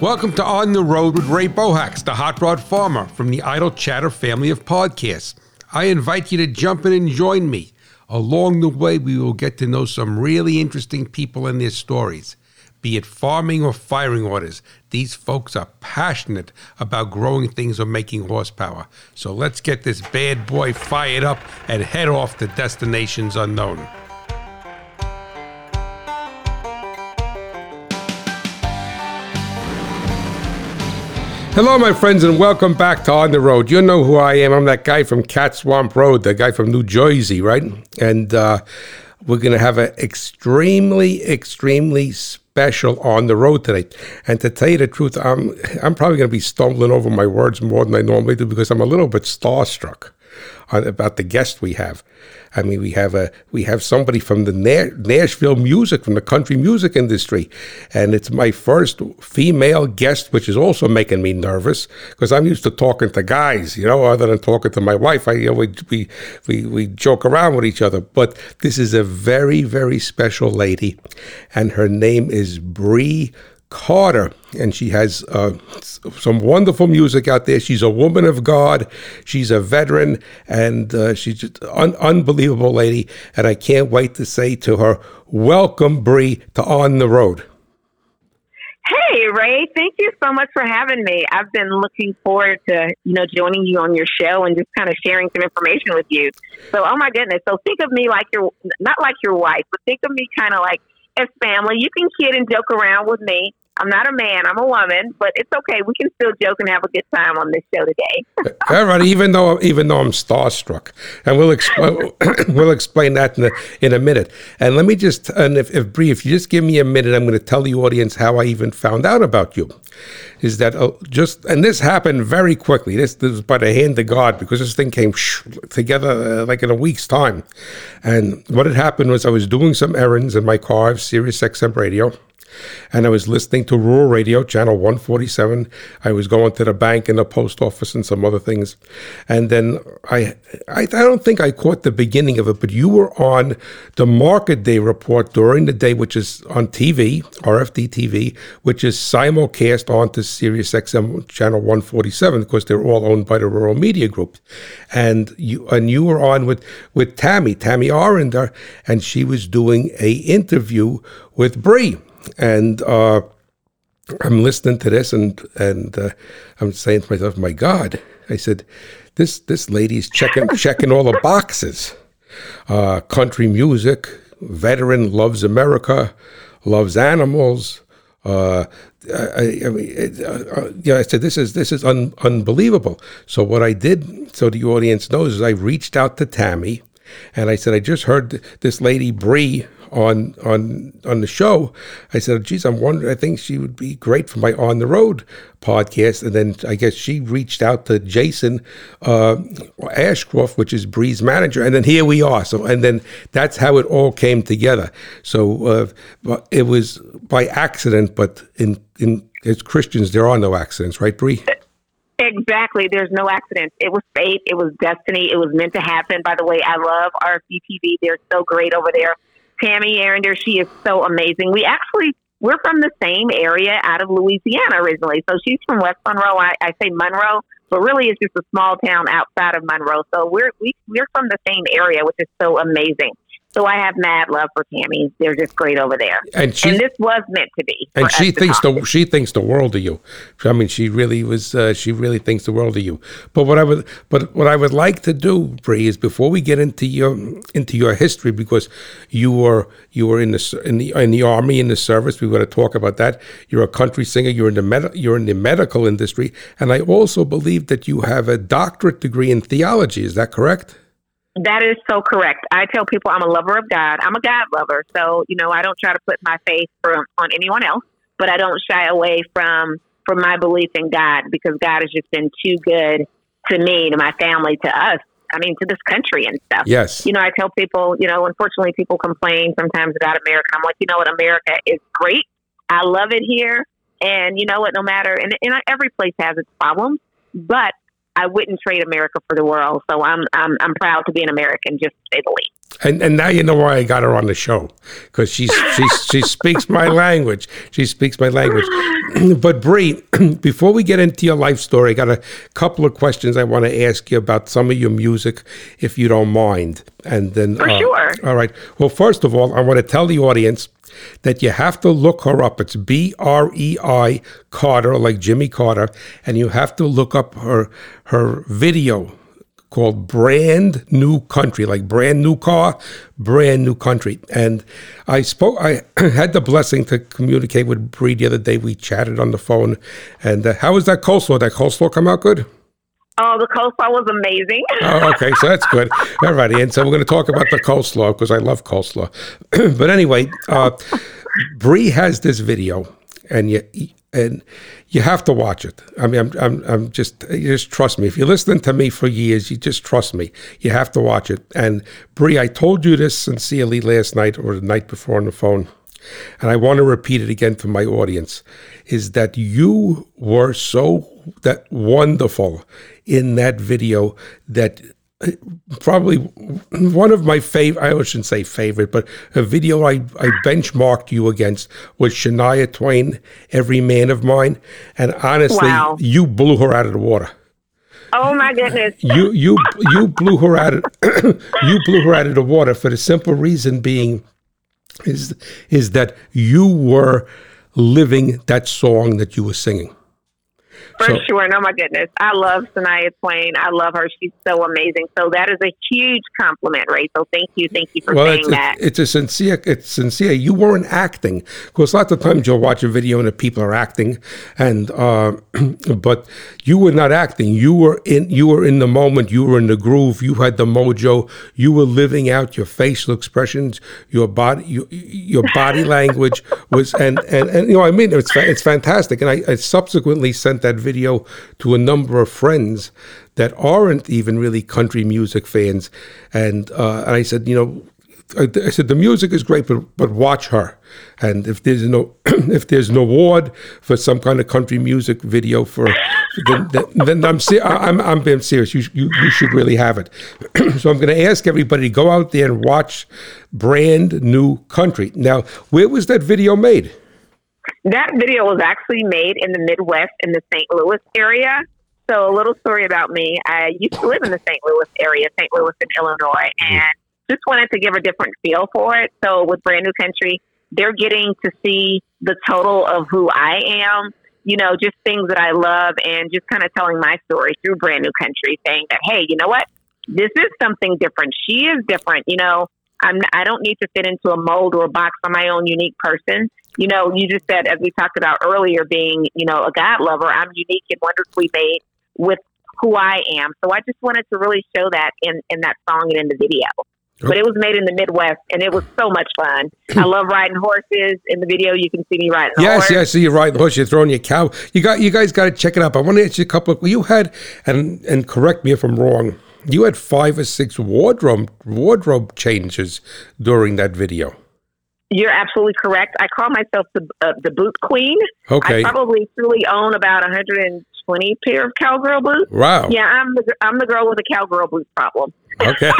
Welcome to On the Road with Ray Bohacz, the hot rod farmer from the Idle Chatter family of podcasts. I invite you to jump in and join me. Along the way, we will get to know some really interesting people and their stories. Be it farming or firing orders, these folks are passionate about growing things or making horsepower. So let's get this bad boy fired up and head off to destinations unknown. Hello, my friends, and welcome back to On the Road. You know who I am. I'm that guy from Cat Swamp Road, the guy from New Jersey, right? And uh, we're going to have an extremely, extremely special on the road today. And to tell you the truth, I'm I'm probably going to be stumbling over my words more than I normally do because I'm a little bit starstruck about the guest we have. I mean, we have a we have somebody from the Nashville music, from the country music industry, and it's my first female guest, which is also making me nervous because I'm used to talking to guys, you know, other than talking to my wife. I you know, we, we we we joke around with each other, but this is a very very special lady, and her name is Brei Carter, and she has uh, some wonderful music out there. She's a woman of God. She's a veteran, and uh, she's un- unbelievable lady. And I can't wait to say to her, "Welcome, Brei, to On the Road." Hey, Ray! Thank you so much for having me. I've been looking forward to you know joining you on your show and just kind of sharing some information with you. So, oh my goodness! So think of me like your not like your wife, but think of me kind of like as family. You can kid and joke around with me. I'm not a man, I'm a woman, but it's okay. We can still joke and have a good time on this show today. All right, even though even though I'm starstruck, and we'll explain we'll explain that in a, in a minute. And let me just and if, if Brei, if you just give me a minute, I'm going to tell the audience how I even found out about you. Is that uh, just and this happened very quickly. This, this was by the hand of God because this thing came together uh, like in a week's time. And what had happened was I was doing some errands in my car, Sirius XM radio and I was listening to rural radio, channel 147. I was going to the bank and the post office and some other things. And then I, I, I don't think I caught the beginning of it, but you were on the market day report during the day, which is on TV, RFD TV, which is simulcast onto Sirius XM channel 147 because they're all owned by the Rural Media Group. And you, and you were on with, with Tammy, Tammy Arender, and she was doing a interview with Brei and uh, I'm listening to this, and and uh, I'm saying to myself, "My God!" I said, "This this lady's checking checking all the boxes. Uh, country music, veteran, loves America, loves animals." Uh, I, I, mean, it, uh, uh, yeah, I said this is this is un, unbelievable. So what I did, so the audience knows, is I reached out to Tammy, and I said I just heard this lady Brei on on on the show. I said, "Geez, I'm wondering. I think she would be great for my on the road podcast." And then I guess she reached out to Jason uh, Ashcroft, which is Brei's manager, and then here we are. So, and then that's how it all came together. So uh, it was by accident, but in in as Christians, there are no accidents, right, Brei? Exactly. There's no accidents. It was fate. It was destiny. It was meant to happen. By the way, I love RFD-TV. They're so great over there. Tammy Arender, she is so amazing. We actually we're from the same area out of Louisiana originally. So she's from West Monroe. I, I say Monroe, but really it's just a small town outside of Monroe. So we're we, we're from the same area, which is so amazing. So I have mad love for Tammy. They're just great over there. And, she, and this was meant to be. And she thinks the she thinks the world of you. I mean, she really was. Uh, she really thinks the world of you. But what I would, but what I would like to do, Brei, is before we get into your into your history, because you were you were in the in the in the army in the service. We want to talk about that. You're a country singer. You're in the med, you're in the medical industry, and I also believe that you have a doctorate degree in theology. Is that correct? That is so correct. I tell people I'm a lover of God. I'm a God lover. So, you know, I don't try to put my faith from, on anyone else, but I don't shy away from from my belief in God because God has just been too good to me, to my family, to us. I mean, to this country and stuff. Yes. You know, I tell people, you know, unfortunately, people complain sometimes about America. I'm like, you know what, America is great. I love it here. And you know what, no matter, and, and every place has its problems, but I wouldn't trade America for the world. So I'm I'm I'm proud to be an American, just to say the least. And and now you know why I got her on the show because she she she speaks my language. She speaks my language. but Brei, before we get into your life story, I got a couple of questions I want to ask you about some of your music, if you don't mind. And then for uh, sure. All right. Well, first of all, I want to tell the audience that you have to look her up. It's B R E I Carter, like Jimmy Carter, and you have to look up her her video called Brand New Country, like brand new car, brand new country. And I spoke, I had the blessing to communicate with Brei the other day. We chatted on the phone. And uh, how was that coleslaw? That coleslaw come out good? Oh, the coleslaw was amazing. oh, okay, so that's good. All righty, and so we're going to talk about the coleslaw because I love coleslaw. but anyway, uh, Brei has this video, and you and you have to watch it. I mean, I'm, I'm, I'm just, just trust me. If you're listening to me for years, you just trust me. You have to watch it. And Brei, I told you this sincerely last night or the night before on the phone, and I want to repeat it again for my audience: is that you were so that wonderful in that video that uh, probably one of my favorite, I shouldn't say favorite, but a video I, I benchmarked you against was Shania Twain, Every Man of Mine. And honestly, wow. you blew her out of the water. Oh my goodness. You you you blew her out of you blew her out of the water for the simple reason being is is that you were living that song that you were singing. For so, sure. No, my goodness. I love Shania Twain. I love her. She's so amazing. So that is a huge compliment, Ray. So thank you. Thank you for well, saying it's, that. It's a sincere, it's sincere. You weren't acting. Because lots of times you'll watch a video and the people are acting and, uh, but you were not acting. You were in, you were in the moment. You were in the groove. You had the mojo. You were living out your facial expressions, your body, your, your body language was, and, and, and, you know, I mean, it's, it's fantastic. And I, I subsequently sent that video to a number of friends that aren't even really country music fans, and uh, and I said, you know. I said the music is great, but but watch her. And if there's no if there's an award for some kind of country music video for, then, then, I'm, I'm I'm being serious. You you, you should really have it. so I'm going to ask everybody to go out there and watch brand new country. Now, where was that video made? That video was actually made in the Midwest in the St. Louis area. So, a little story about me. I used to live in the St. Louis area, St. Louis in Illinois, and just wanted to give a different feel for it. So, with Brand New Country, they're getting to see the total of who I am, you know, just things that I love, and just kind of telling my story through Brand New Country, saying that, hey, you know what? This is something different. She is different. You know, I'm, I don't need to fit into a mold or a box. I'm my own unique person you know, you just said, as we talked about earlier, being, you know, a God lover, I'm unique and wonderfully made with who I am. So I just wanted to really show that in, in that song and in the video. But it was made in the Midwest, and it was so much fun. I love riding horses. In the video, you can see me riding. Yes, horse. yes, I see you riding the horse. You're throwing your cow. You got, you guys got to check it out. I want to ask you a couple. Of, you had, and and correct me if I'm wrong. You had five or six wardrobe wardrobe changes during that video. You're absolutely correct. I call myself the uh, the boot queen. Okay. I probably truly own about 120 pair of cowgirl boots. Wow. Yeah, I'm the I'm the girl with a cowgirl boot problem. Okay.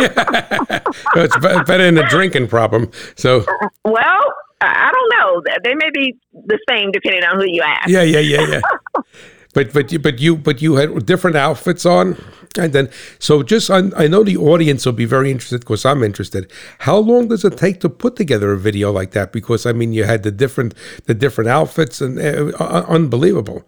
it's better than a drinking problem. So. Well, I don't know. They may be the same depending on who you ask. Yeah, yeah, yeah, yeah. but but you but you but you had different outfits on. And then, so just I, I know the audience will be very interested because I'm interested. How long does it take to put together a video like that? Because I mean, you had the different the different outfits and uh, uh, unbelievable.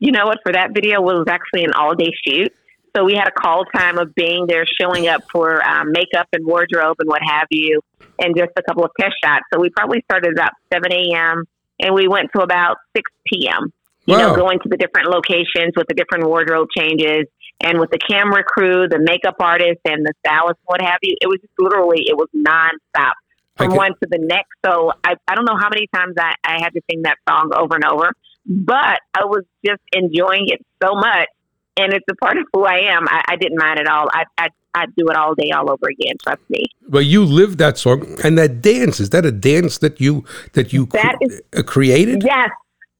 You know what? For that video was actually an all day shoot. So we had a call time of being there, showing up for um, makeup and wardrobe and what have you, and just a couple of test shots. So we probably started about 7 a.m. and we went to about 6 p.m. You wow. know, going to the different locations with the different wardrobe changes and with the camera crew, the makeup artist, and the stylist, what have you, it was just literally it was nonstop from one to the next. So I, I don't know how many times I, I had to sing that song over and over, but I was just enjoying it so much. And it's a part of who I am. I, I didn't mind at all. I, I I'd do it all day, all over again. Trust me. Well, you lived that song, and that dance is that a dance that you that you that is, uh, created? Yes,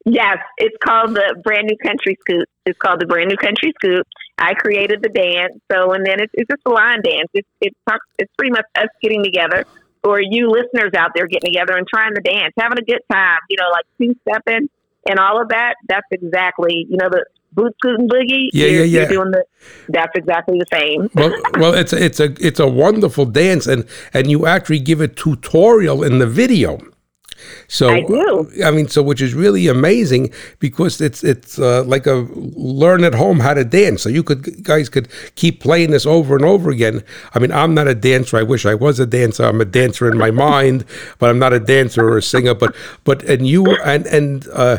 Yes, it's called the Brand New Country Scoop. It's called the Brand New Country Scoop. I created the dance, so and then it's, it's just a line dance. It's it's it's pretty much us getting together, or you listeners out there getting together and trying the dance, having a good time. You know, like two stepping and all of that. That's exactly you know the boot scooting boogie. Yeah, yeah, yeah. doing the, that's exactly the same. well, well, it's a, it's a it's a wonderful dance, and and you actually give a tutorial in the video. So I do. I mean, so which is really amazing because it's it's uh, like a learn at home how to dance. So you could guys could keep playing this over and over again. I mean, I'm not a dancer. I wish I was a dancer. I'm a dancer in my mind, but I'm not a dancer or a singer. But but and you and and. Uh,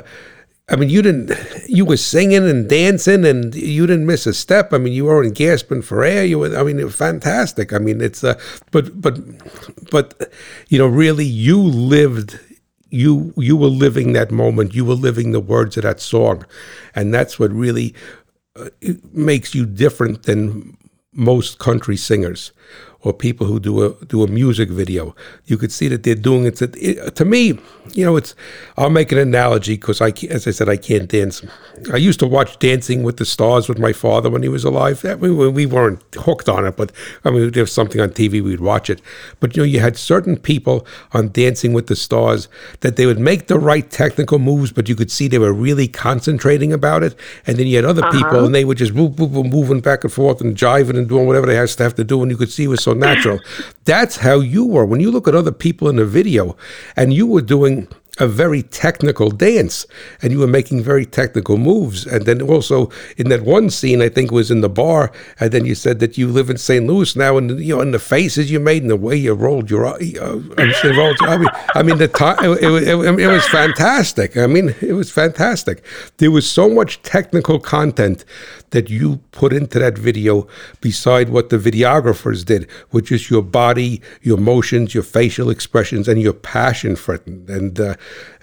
I mean, you didn't. You were singing and dancing, and you didn't miss a step. I mean, you weren't gasping for air. You were. I mean, it was fantastic. I mean, it's. Uh, but but but, you know, really, you lived you you were living that moment. You were living the words of that song, and that's what really uh, makes you different than most country singers or people who do a do a music video. You could see that they're doing it. To, it, to me, you know, it's. I'll make an analogy because I, as I said, I can't dance. I used to watch Dancing with the Stars with my father when he was alive. we, we weren't hooked on it, but I mean, there was something on TV, we'd watch it. But you know, you had certain people on Dancing with the Stars that they would make the right technical moves, but you could see they were really concentrating about it. And then you had other uh-huh. people, and they were just boop, boop, boop, moving back and forth and jiving and doing whatever they had to have to do, and you could see it was so natural. That's how you were. When you look at other people in the video and you were doing a very technical dance and you were making very technical moves and then also in that one scene i think was in the bar and then you said that you live in st louis now and you know in the faces you made and the way you rolled your uh, rolled, I, mean, I mean the time it, it, it, it was fantastic i mean it was fantastic there was so much technical content that you put into that video beside what the videographers did, which is your body, your motions, your facial expressions, and your passion for it. And uh,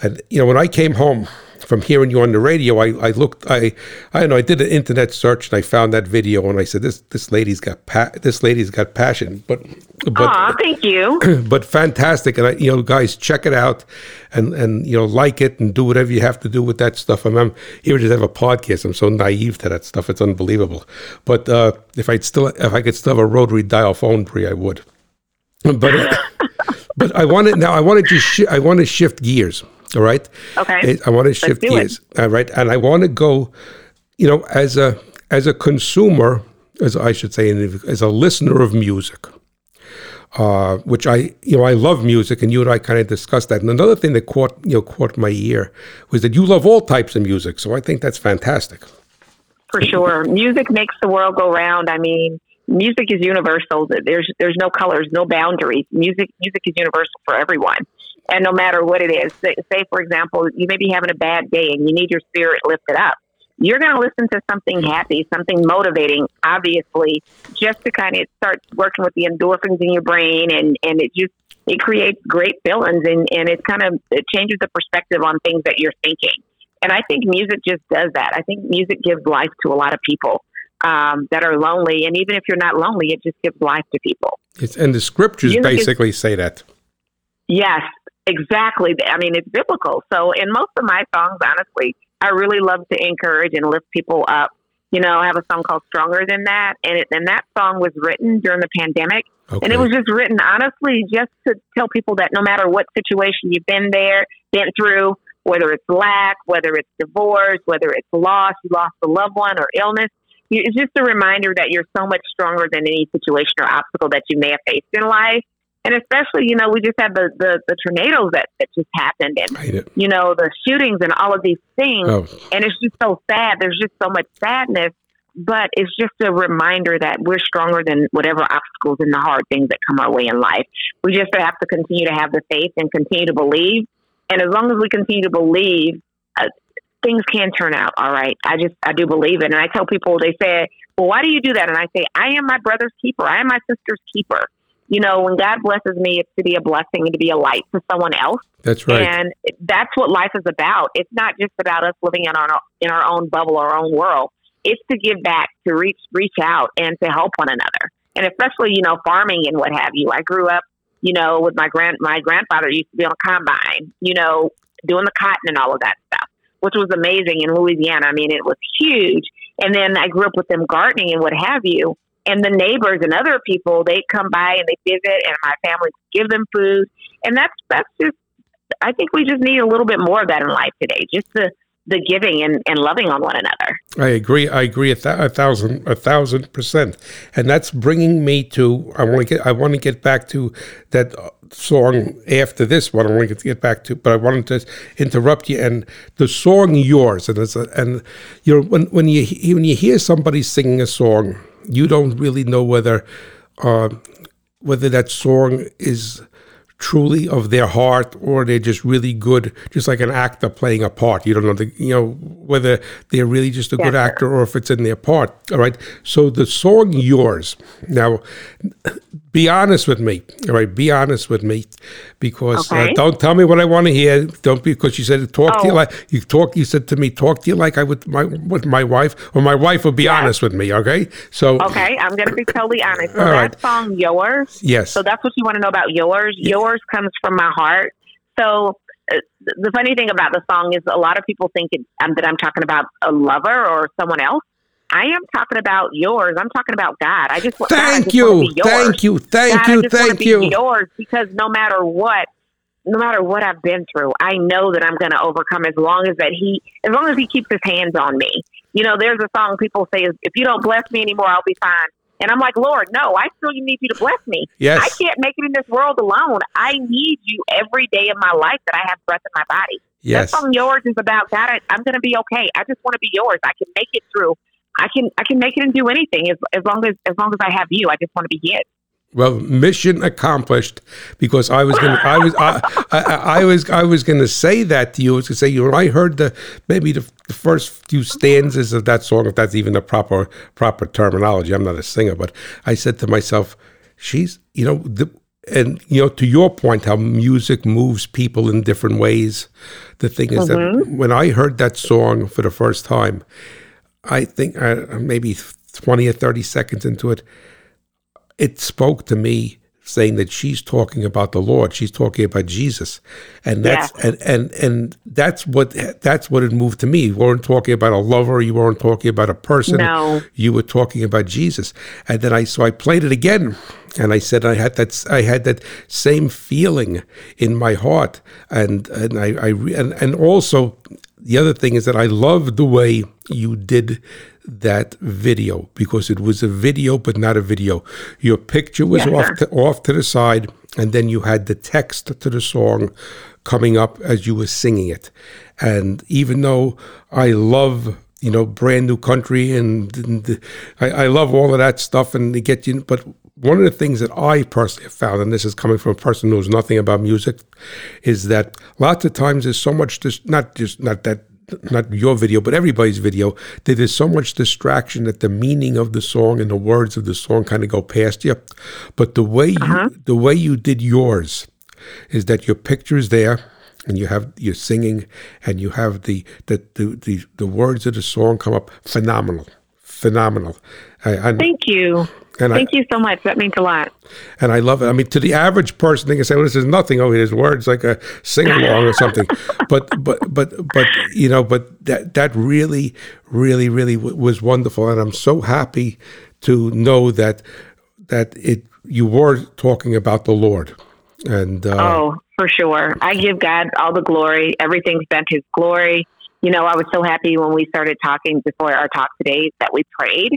and you know, when I came home from hearing you on the radio, I, I looked, I, I don't know, I did an internet search and I found that video and I said, this, this lady's got, pa- this lady's got passion, but, but, Aw, thank you. but fantastic. And I, you know, guys, check it out and, and, you know, like it and do whatever you have to do with that stuff. I mean, I'm here to have a podcast. I'm so naive to that stuff. It's unbelievable. But, uh, if I'd still, if I could still have a rotary dial phone, Brei, I would. But, but I want wanted, now I wanted to, sh- I want to shift gears. All right. Okay. I want to shift gears. All right, and I want to go. You know, as a as a consumer, as I should say, as a listener of music, uh, which I, you know, I love music, and you and I kind of discussed that. And another thing that caught, you know, caught my ear was that you love all types of music. So I think that's fantastic. For sure, music makes the world go round. I mean, music is universal. There's there's no colors, no boundaries. Music music is universal for everyone and no matter what it is, say, say, for example, you may be having a bad day and you need your spirit lifted up. You're going to listen to something happy, something motivating, obviously, just to kind of start working with the endorphins in your brain, and and it just it creates great feelings, and and it kind of it changes the perspective on things that you're thinking. And I think music just does that. I think music gives life to a lot of people um, that are lonely, and even if you're not lonely, it just gives life to people. It's, and the scriptures music basically is, say that. Yes, Exactly. I mean, it's biblical. So in most of my songs, honestly, I really love to encourage and lift people up. You know, I have a song called Stronger Than That, and it, and that song was written during the pandemic. Okay. And it was just written honestly just to tell people that no matter what situation you've been there, been through, whether it's lack, whether it's divorce, whether it's loss, you lost a loved one or illness, it's just a reminder that you're so much stronger than any situation or obstacle that you may have faced in life and especially you know we just had the the, the tornadoes that, that just happened and you know the shootings and all of these things. Oh. and it's just so sad. There's just so much sadness but it's just a reminder that we're stronger than whatever obstacles and the hard things that come our way in life. We just have to continue to have the faith and continue to believe. And as long as we continue to believe uh, things can turn out all right. I just i do believe it. And i tell people they say well why do you do that? And i say i am my brother's keeper. I am my sister's keeper you know, when God blesses me, it's to be a blessing and to be a light to someone else. That's right. And that's what life is about. It's not just about us living in our in our own bubble, our own world. It's to give back, to reach reach out, and to help one another. And especially, you know, farming and what have you. I grew up, you know, with my grand my grandfather used to be on a combine, you know, doing the cotton and all of that stuff. which was amazing in Louisiana. I mean, it was huge. And then I grew up with them gardening and what have you. And the neighbors and other people, they come by and they visit, and my family give them food. And that's that's just. I think we just need a little bit more of that in life today. Just the the giving and, and loving on one another. I agree. I agree a, th- a thousand a thousand percent, and that's bringing me to. I want to get. I want to get back to that song after this one. I want to get back to, but I wanted to interrupt you. And the song "Yours" and it's a, and you know when when you when you hear somebody singing a song, you don't really know whether uh, whether that song is truly of their heart or they're just really good, just like an actor playing a part. You don't know the, you know whether they're really just a good actor or if it's in their part. All right. So the song "Yours" now be honest with me. All right, be honest with me, because uh, okay. uh, don't tell me what I want to hear. Don't be, because you said talk oh. to you oh. like you talk. You said to me, talk to you like I would my with my wife, or my wife would be yes. honest with me. Okay, so okay, I'm gonna be totally honest. So that right. song, yours. Yes. So that's what you want to know about yours. Yours comes from my heart. So uh, the funny thing about the song is a lot of people think it, um, that I'm talking about a lover or someone else. I am talking about yours. I'm talking about God. I just thank God, you, thank you, thank God, you, thank you. yours because no matter what, no matter what I've been through, I know that I'm going to overcome as long as that He, as long as He keeps His hands on me. You know, there's a song people say, "If you don't bless me anymore, I'll be fine." And I'm like, Lord, no, I still need you to bless me. Yes. I can't make it in this world alone. I need you every day of my life that I have breath in my body. Yes. That song, yours, is about God. I, I'm going to be okay. I just want to be yours. I can make it through I can I can make it and do anything as, as long as as long as I have you. I just want to be it. Well, mission accomplished because I was going to, I was, I, I, I, was, I was going to say that to you. I was going to say, you know, I heard the, maybe the, the, first few stanzas of that song, if that's even the proper, proper terminology. I'm not a singer, but I said to myself, she's, you know, the, and, you know, to your point, how music moves people in different ways. The thing is mm-hmm. that when I heard that song for the first time, I think uh, maybe 20 or 30 seconds into it, it spoke to me saying that she's talking about the Lord. She's talking about Jesus. And that's yeah. and, and and that's what that's what it moved to me. You weren't talking about a lover, you weren't talking about a person. No. You were talking about Jesus. And then I so I played it again and I said I had that I had that same feeling in my heart and and I, I and, and also the other thing is that I love the way you did that video because it was a video but not a video. Your picture was yeah. off to, off to the side, and then you had the text to the song coming up as you were singing it. And even though I love you know brand new country and, and I, I, love all of that stuff and they get you, but one of the things that I personally have found, and this is coming from a person who knows nothing about music, is that lots of times there's so much, dis- not just not that not your video, but everybody's video, that there's so much distraction that the meaning of the song and the words of the song kind of go past you. But the way you uh-huh. the way you did yours is that your picture is there and you have you're singing and you have the the the, the, the words of the song come up phenomenal. Phenomenal. I, I, Thank you. And Thank I, you so much. That means a lot. And I love it. I mean, to the average person, they can say, "Well, this is nothing." Oh, his words like a sing along or something. But but but but you know, but that that really, really, really w- was wonderful, and I'm so happy to know that that it you were talking about the Lord. And uh, oh, for sure, I give God all the glory. Everything's been His glory. You know, I was so happy when we started talking before our talk today that we prayed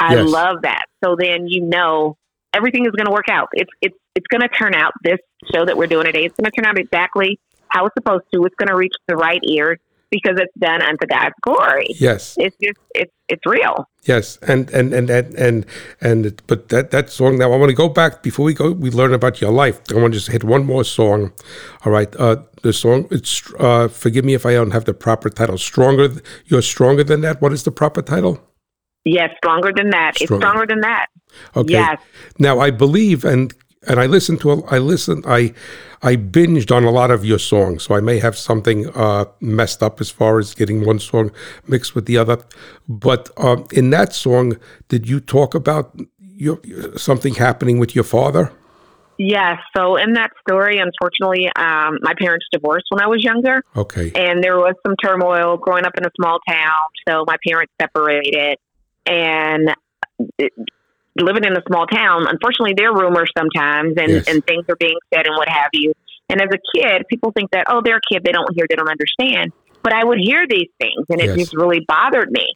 I yes. love that. So then you know everything is going to work out. It's it's it's going to turn out. This show that we're doing today, it's going to turn out exactly how it's supposed to. It's going to reach the right ears because it's done unto God's glory. Yes, it's just it's it's real. Yes, and and and and and, and but that that song. Now I want to go back before we go. We learn about your life. I want to just hit one more song. All right, uh, the song. It's uh, forgive me if I don't have the proper title. Stronger. You're stronger than that. What is the proper title? Yes, stronger than that. Stronger. It's stronger than that. Okay. Yes. Now I believe and and I listened to I listened I I binged on a lot of your songs, so I may have something uh, messed up as far as getting one song mixed with the other. But um, in that song, did you talk about your something happening with your father? Yes. So in that story, unfortunately, um, my parents divorced when I was younger. Okay. And there was some turmoil growing up in a small town. So my parents separated. And it, living in a small town, unfortunately, there are rumors sometimes and, Yes. and things are being said and what have you. And as a kid, people think that, oh, they're a kid, they don't hear, they don't understand. But I would hear these things and it Yes. just really bothered me.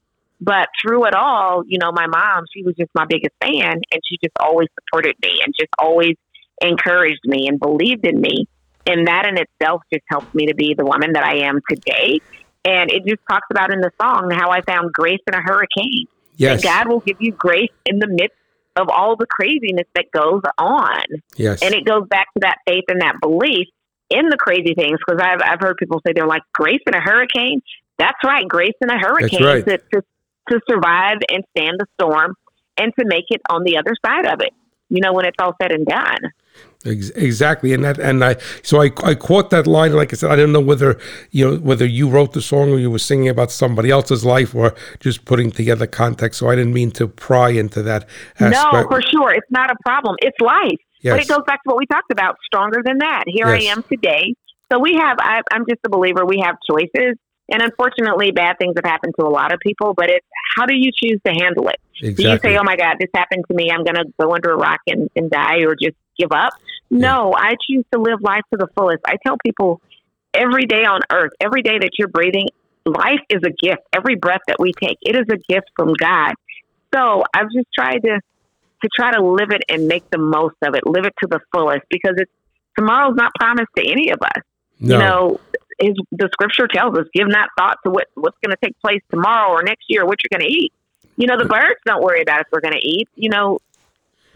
But through it all, you know, my mom, she was just my biggest fan and she just always supported me and just always encouraged me and believed in me. And that in itself just helped me to be the woman that I am today. And it just talks about in the song how I found grace in a hurricane. Yes. And God will give you grace in the midst of all the craziness that goes on. Yes. And it goes back to that faith and that belief in the crazy things. Because I've, I've heard people say they're like, grace in a hurricane. That's right, grace in a hurricane right. to, to, to survive and stand the storm and to make it on the other side of it, you know, when it's all said and done. Ex- Exactly, and that and I so I I caught that line. Like I said, I don't know whether you know whether you wrote the song or you were singing about somebody else's life or just putting together context. So I didn't mean to pry into that aspect. No, for sure. It's not a problem. It's life. But Yes. it goes back to what we talked about stronger than that. Here Yes. I am today. So we have, I, I'm just a believer, we have choices. And unfortunately, bad things have happened to a lot of people, but it's how do you choose to handle it? Do you say, oh my God, this happened to me, I'm going to go under a rock and, and die or just give up? No, I choose to live life to the fullest. I tell people every day on earth, every day that you're breathing, life is a gift. Every breath that we take, it is a gift from God. So I've just tried to to try to live it and make the most of it, live it to the fullest because it's tomorrow's not promised to any of us. no. You know, his, the scripture tells us, give not thought to what, what's going to take place tomorrow or next year, what you're going to eat. You know, the birds don't worry about if we're going to eat. You know,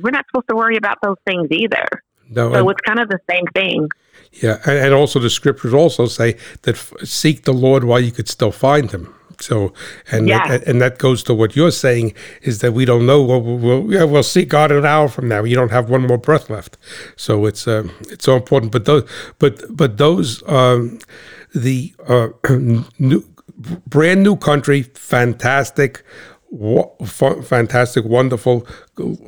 we're not supposed to worry about those things either. no, So and- it's kind of the same thing. yeah, and, and also the scriptures also say that f- seek the Lord while you could still find Him. So, and that, and that goes to what you're saying is that we don't know. Well, we'll, we'll yeah, we'll see God an hour from now. You don't have one more breath left, so it's uh, it's so important. But those, but but those, um, the uh, new, brand new country, fantastic. fu- Fantastic, wonderful!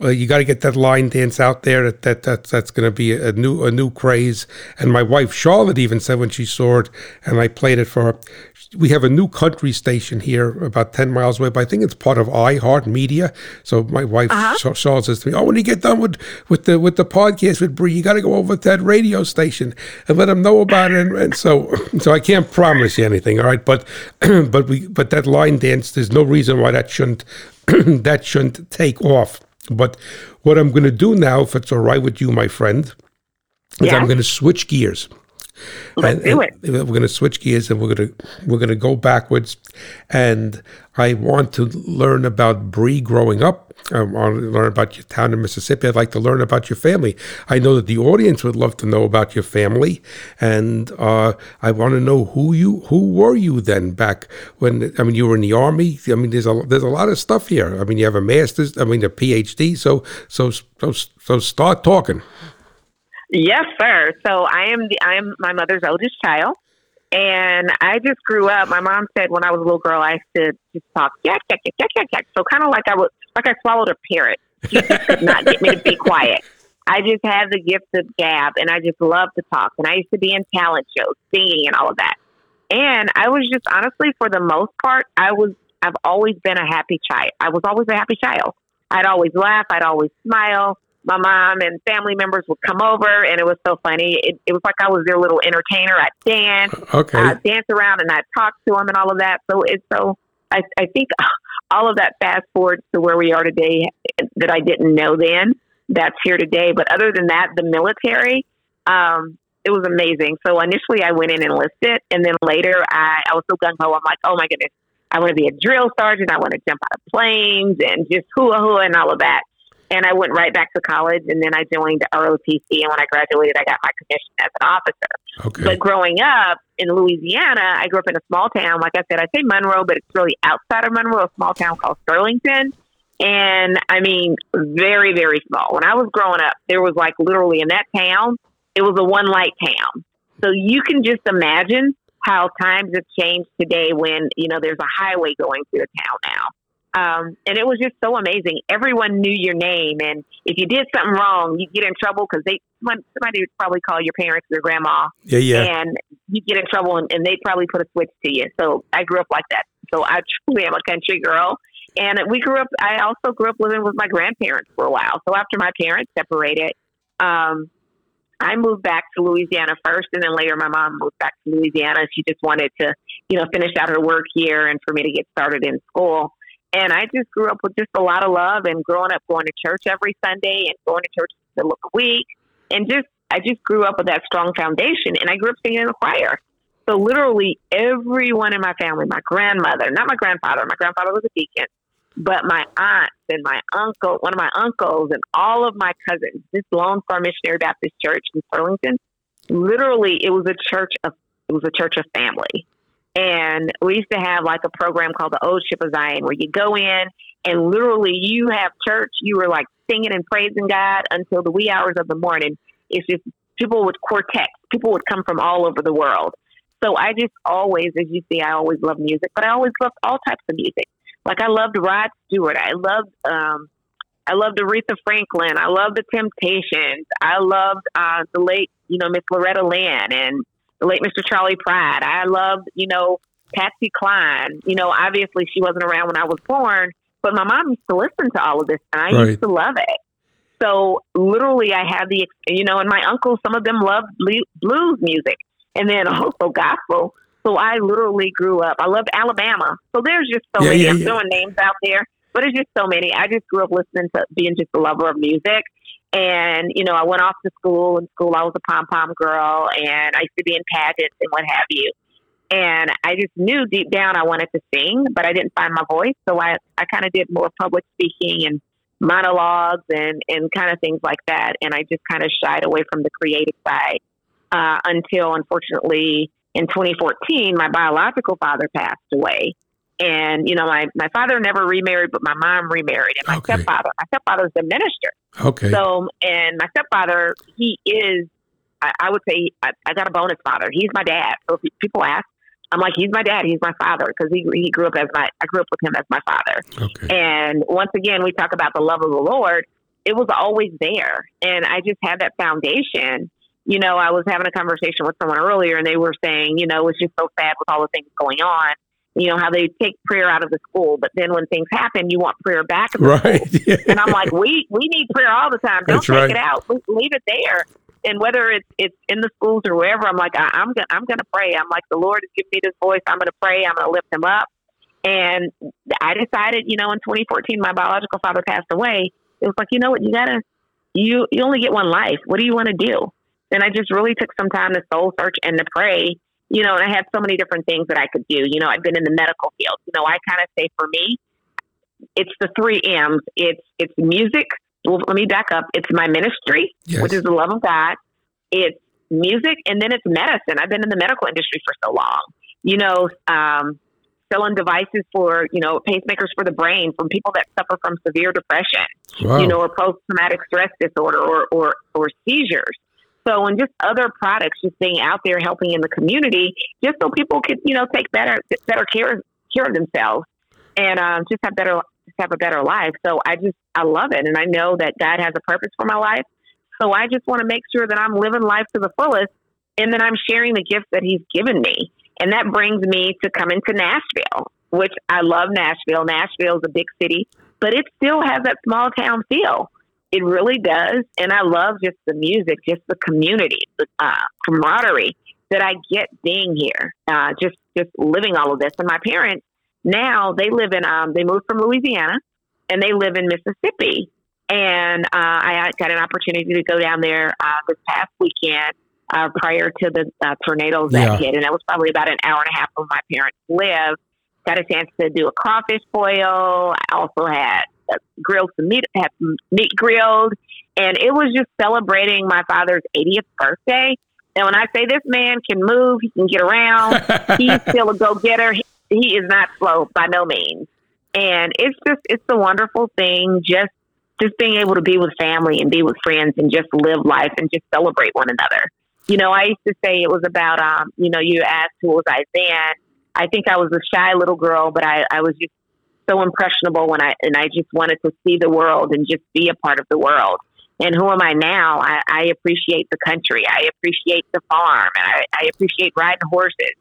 Uh, you got to get that line dance out there. That, that that's that's going to be a new a new craze. And my wife Charlotte even said when she saw it, and I played it for her. We have a new country station here, about ten miles away. But I think it's part of iHeart Media. So my wife Char- Charlotte says to me, "Oh, when you get done with with the with the podcast with Brei, you got to go over to that radio station and let them know about it." And, and so, so I can't promise you anything, all right? But but we but that line dance, there's no reason why that shouldn't that shouldn't take off. But what I'm going to do now, if it's all right with you, my friend, is Yeah. I'm going to switch gears. Let's do it. We're going to switch gears and we're going to we're going to go backwards. And I want to learn about Brei growing up. I want to learn about your town in Mississippi. I'd like to learn about your family. I know that the audience would love to know about your family, and uh, I want to know who you who were you then back when I mean you were in the army. I mean there's a there's a lot of stuff here. I mean you have a master's. I mean a PhD. So so so so start talking. Yes, sir. So I am the I am my mother's oldest child, and I just grew up. My mom said when I was a little girl, I used to just talk yak yak yak yak yak yak. So kind of like I was like I swallowed a parrot. She just could not get me to be quiet. I just had the gift of gab, and I just loved to talk. And I used to be in talent shows, singing, and all of that. And I was just honestly, for the most part, I was. I've always been a happy child. I was always a happy child. I'd always laugh. I'd always smile my mom and family members would come over and it was so funny. It, it was like I was their little entertainer. I'd dance, Okay. I'd dance around and I'd talk to them and all of that. So it's so, I, I think all of that fast forwards to where we are today that I didn't know then, that's here today. But other than that, the military, um, it was amazing. So initially I went in and enlisted and then later I, I was so gung ho. I'm like, oh my goodness, I want to be a drill sergeant. I want to jump out of planes and just hula hula and all of that and I went right back to college, and then I joined ROTC. And when I graduated, I got my commission as an officer. Okay. But growing up in Louisiana, I grew up in a small town. Like I said, I say Monroe, but it's really outside of Monroe, a small town called Sterlington. And I mean, very, very small. When I was growing up, there was like literally in that town, it was a one light town. So you can just imagine how times have changed today when, you know, there's a highway going through the town now. Um, and it was just so amazing. Everyone knew your name, and if you did something wrong, you get in trouble because they somebody would probably call your parents or grandma. Yeah, yeah. And you get in trouble, and, and they'd probably put a switch to you. So I grew up like that. So I truly am a country girl. And we grew up. I also grew up living with my grandparents for a while. So after my parents separated, um, I moved back to Louisiana first, and then later my mom moved back to Louisiana. She just wanted to, you know, finish out her work here and for me to get started in school. And I just grew up with just a lot of love and growing up going to church every Sunday and going to church the week. And just, I just grew up with that strong foundation. And I grew up singing in the choir. So literally everyone in my family, my grandmother, not my grandfather, my grandfather was a deacon, but my aunts and my uncle, one of my uncles and all of my cousins, this Lone Star Missionary Baptist Church in Sterlington, literally it was a church of, it was a church of family. And we used to have like a program called the Old Ship of Zion where you go in and literally you have church. You were like singing and praising God until the wee hours of the morning. It's just people with quartets. People would come from all over the world. So I just always, as you see, I always love music, but I always loved all types of music. Like I loved Rod Stewart. I loved, um, I loved Aretha Franklin. I loved the Temptations. I loved uh, the late, you know, Miss Loretta Lynn and the late Mr. Charley Pride. I loved, you know, Patsy Cline. You know, obviously she wasn't around when I was born, but my mom used to listen to all of this, and I right. used to love it. So literally, I had the, you know, and my uncles, some of them loved blues music, and then also gospel. So I literally grew up. I loved Alabama. So there's just so yeah, many. Yeah, I'm yeah. throwing names out there, but it's just so many. I just grew up listening to being just a lover of music. And, you know, I went off to school. In school, I was a pom pom girl, and I used to be in pageants and what have you. And I just knew deep down I wanted to sing, but I didn't find my voice. So I, I kind of did more public speaking and monologues and, and kind of things like that. And I just kind of shied away from the creative side uh, until, unfortunately, in 2014, my biological father passed away. And, you know, my, my father never remarried, but my mom remarried. And my okay. stepfather, my stepfather's a minister. Okay. So, and my stepfather, he is, I, I would say, I, I, got a bonus father. He's my dad. So if people ask, I'm like, he's my dad. He's my father because he he grew up as my I grew up with him as my father. Okay. And once again, we talk about the love of the Lord. It was always there, and I just had that foundation. You know, I was having a conversation with someone earlier, and they were saying, you know, it's just so sad with all the things going on you know how they take prayer out of the school, but then when things happen, you want prayer back. right. Yeah. And I'm like, we we need prayer all the time. Don't That's take right. it out. Leave it there. And whether it's it's in the schools or wherever, I'm like, I, I'm gonna I'm gonna pray. I'm like, the Lord has given me this voice. I'm gonna pray. I'm gonna lift him up. And I decided, you know, in 2014, my biological father passed away. It was like, you know what, you gotta you you only get one life. What do you want to do? And I just really took some time to soul search and to pray you know, and I had so many different things that I could do. You know, I've been in the medical field. You know, I kind of say for me, it's the three M's. It's it's music. Well, let me back up. It's my ministry, yes. which is the love of God. It's music, and then it's medicine. I've been in the medical industry for so long. You know, um, selling devices for you know pacemakers for the brain from people that suffer from severe depression, wow. you know, or post traumatic stress disorder, or or or seizures. So, and just other products, just being out there helping in the community, just so people could, you know, take better better care care of themselves and um, just have better just have a better life. So, I just I love it, and I know that God has a purpose for my life. So, I just want to make sure that I'm living life to the fullest, and that I'm sharing the gifts that He's given me, and that brings me to coming to Nashville, which I love. Nashville. Nashville is a big city, but it still has that small town feel. It really does. And I love just the music, just the community, the uh, camaraderie that I get being here, uh, just, just living all of this. And my parents now they live in, um, they moved from Louisiana and they live in Mississippi. And uh, I got an opportunity to go down there uh, this past weekend uh, prior to the uh, tornadoes that yeah. hit. And that was probably about an hour and a half from my parents live. Got a chance to do a crawfish boil. I also had grilled some meat, had some meat grilled, and it was just celebrating my father's 80th birthday. And when I say this man can move, he can get around, he's still a go getter. He, he is not slow by no means. And it's just, it's a wonderful thing just just being able to be with family and be with friends and just live life and just celebrate one another. You know, I used to say it was about, um, you know, you asked who was I then. I think I was a shy little girl, but I, I was just so impressionable when I and I just wanted to see the world and just be a part of the world. and who am I now? I, I appreciate the country. I appreciate the farm, and I, I appreciate riding horses.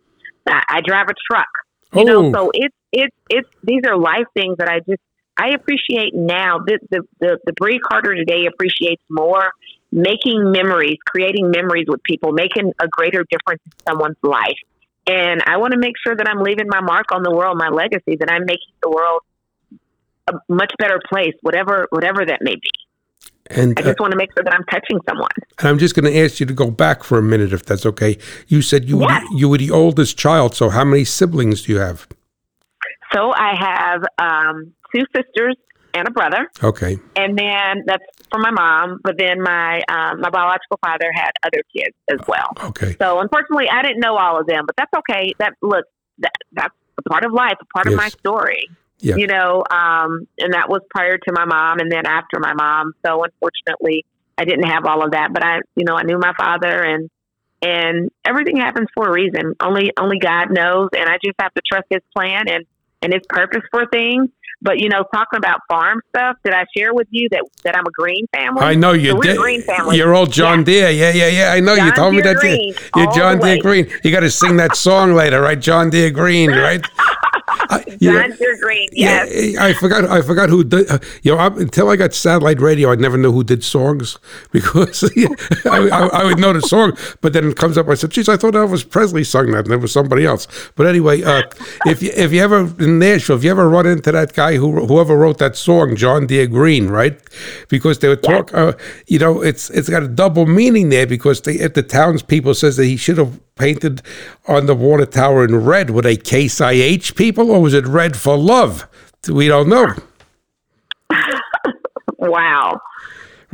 I, I drive a truck. You Oh. know, so it's it's it's these are life things that I just I appreciate now. The the the, the Brei Carter today appreciates more making memories, creating memories with people, making a greater difference in someone's life. And I want to make sure that I'm leaving my mark on the world, my legacy, that I'm making the world a much better place, whatever whatever that may be. And, I uh, just want to make sure that I'm touching someone. and I'm just going to ask you to go back for a minute, if that's okay. You said you were Yes. the, you were the oldest child. So how many siblings do you have? So I have um, two sisters and a brother, Okay. and then that's for my mom. But then my um, my biological father had other kids as well. Okay. So unfortunately, I didn't know all of them, but that's okay. That look, that that's a part of life, a part of my story. Yeah. You know, um, and that was prior to my mom, and then after my mom. So unfortunately, I didn't have all of that, but I, you know, I knew my father, and and everything happens for a reason. Only only God knows, and I just have to trust His plan and and His purpose for things. But you know, talking about farm stuff, did I share with you that that I'm a green family? I know you So did. green family. You're old John Yeah. Deere. Yeah, yeah, yeah. I know you John told me Deere that. you- Green, You're John Deere. Green. You got to sing that song later, right? John Deere Green, right? I- yeah. John Deere Green, yes. Yeah, I forgot. I forgot who did. Uh, you know, I, until I got satellite radio, I never knew who did songs because I, I, I would know the song, but then it comes up. I said, "Geez, I thought Elvis Presley sung that, and it was somebody else." But anyway, uh, if you, if you ever in Nashville, if you ever run into that guy who whoever wrote that song, John Deere Green, right? Because they would talk. Uh, you know, it's it's got a double meaning there because they, if the townspeople says that he should have painted on the water tower in red. Were they Case IH people or was it red for love? We don't know, Wow.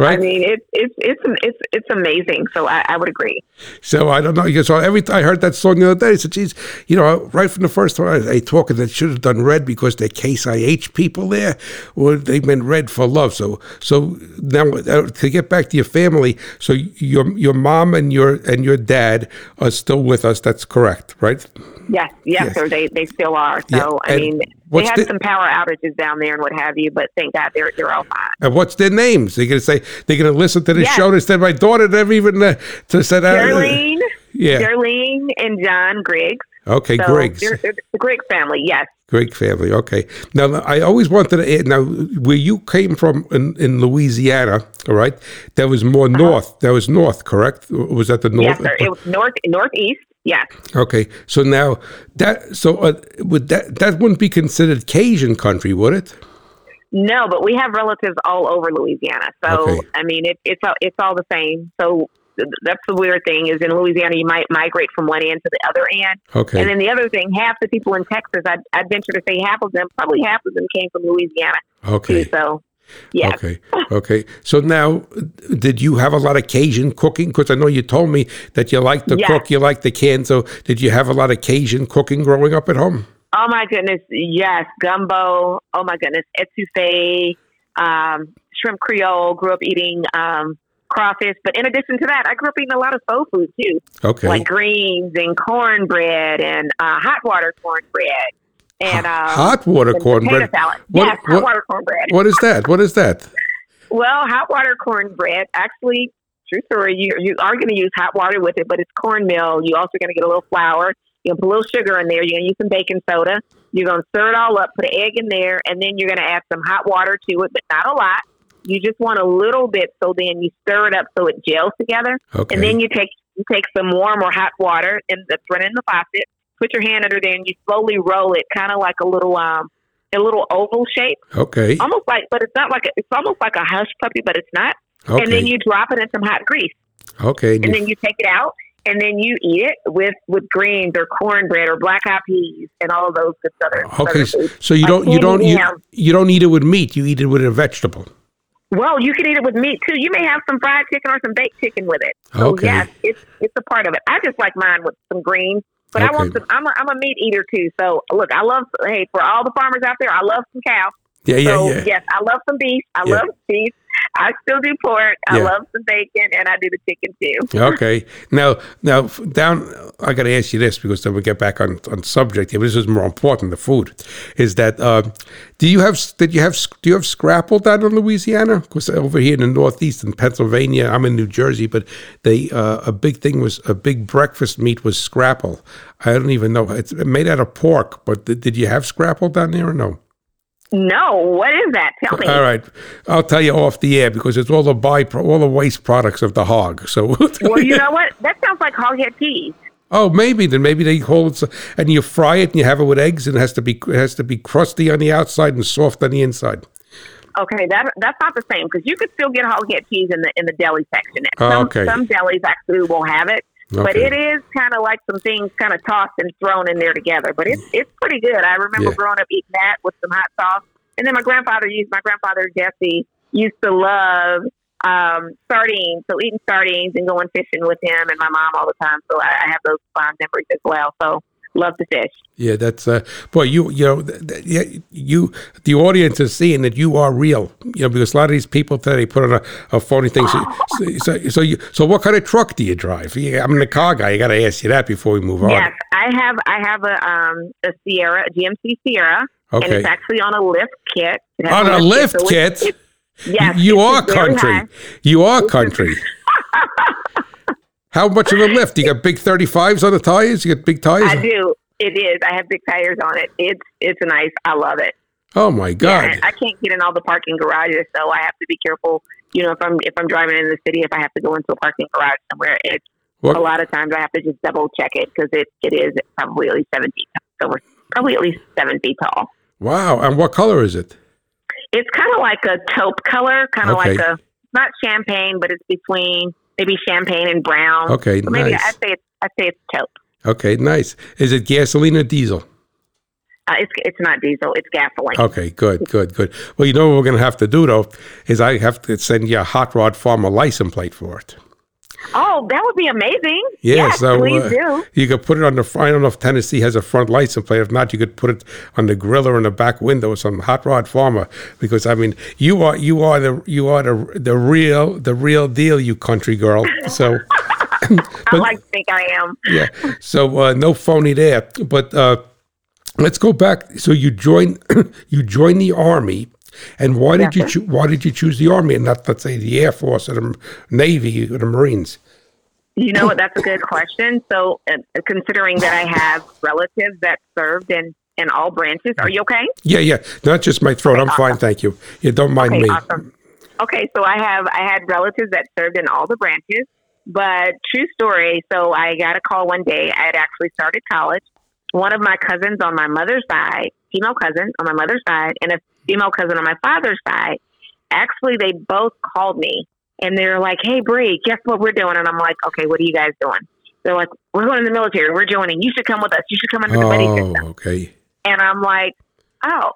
Right? I mean, it's it's it's it's it's amazing. So I, I would agree. so I don't know. So every time I heard that song the other day, I said, "Geez, you know, right from the first time I, I talking that should have done red because they're Case IH people there, or they've been red for love." So, so now uh, to get back to your family, so your your mom and your and your dad are still with us. That's correct, right? Yes, yes, Yes. sir. They they still are. So Yeah, I and mean, they had the- some power outages down there and what have you, but thank God they're they're all fine. And what's their names? They're gonna say they're gonna listen to the Yes. show. They said my daughter never even uh, to said uh, Darlene, yeah. Darlene, and John Griggs. Okay, So Griggs, They're, they're the Griggs family. Yes. Griggs family. Okay. Now I always wanted to add, now where you came from in, in Louisiana, all right? That was more north. That was north, correct? Was that the north? Uh-huh. Yes, sir. It was north northeast. Yes. okay. So now that so uh, would that that wouldn't be considered Cajun country, would it? No, but we have relatives all over Louisiana. So Okay. I mean, it, it's all it's all the same. So that's the weird thing is in Louisiana you might migrate from one end to the other end, Okay. and then the other thing, half the people in Texas, I'd, I'd venture to say half of them, probably half of them came from Louisiana okay. too. So yes, Okay. Okay. So now, did you have a lot of Cajun cooking? Because I know you told me that you like to Yes. cook, you like the can. So did you have a lot of Cajun cooking growing up at home? Oh my goodness, yes, gumbo. Oh my goodness, etouffee, um, shrimp creole. Grew up eating um, crawfish, but in addition to that, I grew up eating a lot of soul food too, Okay. like greens and cornbread and uh, hot water cornbread and um, hot water cornbread. salad. What- yes, hot what- water cornbread. What is that? What is that? Well, hot water cornbread actually. True story. You you are going to use hot water with it, but it's cornmeal. You also going to get a little flour. You're going to put a little sugar in there. You're going to use some baking soda. You're going to stir it all up. Put an egg in there, and then you're going to add some hot water to it, but not a lot. You just want a little bit, so then you stir it up so it gels together, Okay. and then you take you take some warm or hot water and that's running in the faucet. Put your hand under there, and you slowly roll it, kind of like a little um a little oval shape, okay. almost like, but it's not like a, it's almost like a hush puppy, but it's not Okay. and then you drop it in some hot grease, okay. and then you take it out, and then you eat it with with greens or cornbread or black eyed peas and all of those good other. okay. So, so you I don't you don't you, you don't eat it with meat. You eat it with a vegetable. Well, you can eat it with meat too. You may have some fried chicken or some baked chicken with it. So Okay. yes, it's it's a part of it. I just like mine with some greens. But I want some. I'm a, I'm a meat eater too. So look, I love. Hey, for all the farmers out there, I love some cow. Yeah, yeah, so, yeah. yes, I love some beef. I Yeah. love beef. I still do pork. I Yeah. love some bacon, and I do the chicken too. Okay. Now, now down. I got to ask you this because then we get back on on subject here. This is more important. The food is that. Uh, do you have? Did you have? Do you have scrapple down in Louisiana? Because over here in the Northeast in Pennsylvania, I'm in New Jersey, but they uh, a big thing was a big breakfast meat was scrapple. I don't even know. It's made out of pork, but did, did you have scrapple down there or no? No, what is that? Tell me. All right, I'll tell you off the air because it's all the by all the waste products of the hog. So, Well, you know what? That sounds like hog head cheese. oh, maybe then maybe they hold it and you fry it and you have it with eggs and it has to be it has to be crusty on the outside and soft on the inside. Okay, that that's not the same because you could still get hog head cheese in the in the deli section. Oh, Some, okay. some delis actually will have it, but it is kind of like some things kind of tossed and thrown in there together. But it's it's pretty good. I remember Yeah. growing up eating that with some hot sauce, and then my grandfather used my grandfather Jesse used to love um, sardines, so eating sardines and going fishing with him and my mom all the time. So I, I have those fond memories as well. So love to fish. Yeah, that's uh, boy. You you know, th- th- yeah, you the audience is seeing that you are real. You know, because a lot of these people today put on a, a phony thing. So, so, so, so you so what kind of truck do you drive? Yeah, I'm the car guy. I got to ask you that before we move on. Yes, I have. I have a um a Sierra, a GMC Sierra, and it's actually on a lift kit. On a lift kit? it's- yes, you it's are country. You are country. How much of a lift? You got big 35s on the tires? You got big tires? I do. It is. I have big tires on it. It's it's nice. I love it. Oh my God. Yeah, I can't get in all the parking garages, so I have to be careful. You know, if I'm if I'm driving in the city, if I have to go into a parking garage somewhere, it's What- a lot of times I have to just double check it because it, it is probably at least seven feet tall. So we're probably at least seven feet tall. Wow. And what color is it? It's kind of like a taupe color, kind of Okay. like a not champagne, but it's between maybe champagne and brown. Okay, maybe nice. I'd say it's I'd say it's taupe. Okay, nice. Is it gasoline or diesel? Uh, it's it's not diesel, it's gasoline. Okay, good, good, good. Well, you know what we're going to have to do, though, is I have to send you a Hot Rod Farmer license plate for it. Oh, that would be amazing. Yeah, yes, so please uh, do. you could put it on the. front. I don't know if Tennessee has a front license plate. If not, you could put it on the grill or in the back window or some Hot Rod Farmer. Because I mean, you are you are the you are the the real the real deal, you country girl. So I like to think I am. yeah, so uh, no phony there. But uh, let's go back. So you joined you joined the army. And why did you Yes, choo- why did you choose the army and not let's say the Air Force or the Navy or the Marines? You know? That's a good question. So, uh, considering that I have relatives that served in in all branches, are you okay? Yeah, yeah. Not just my throat. I'm fine, thank you. You don't mind Okay, me. awesome. Okay, so I have I had relatives that served in all the branches, but true story. So I got a call one day. I had actually started college. One of my cousins on my mother's side, female cousin on my mother's side, and a female cousin on my father's side, actually they both called me and they're like, "Hey, Brei, guess what we're doing?" And I'm like, "Okay, what are you guys doing?" They're like, "We're going in the military. We're joining. You should come with us. You should come under the buddy system." Oh, okay. And I'm like, oh,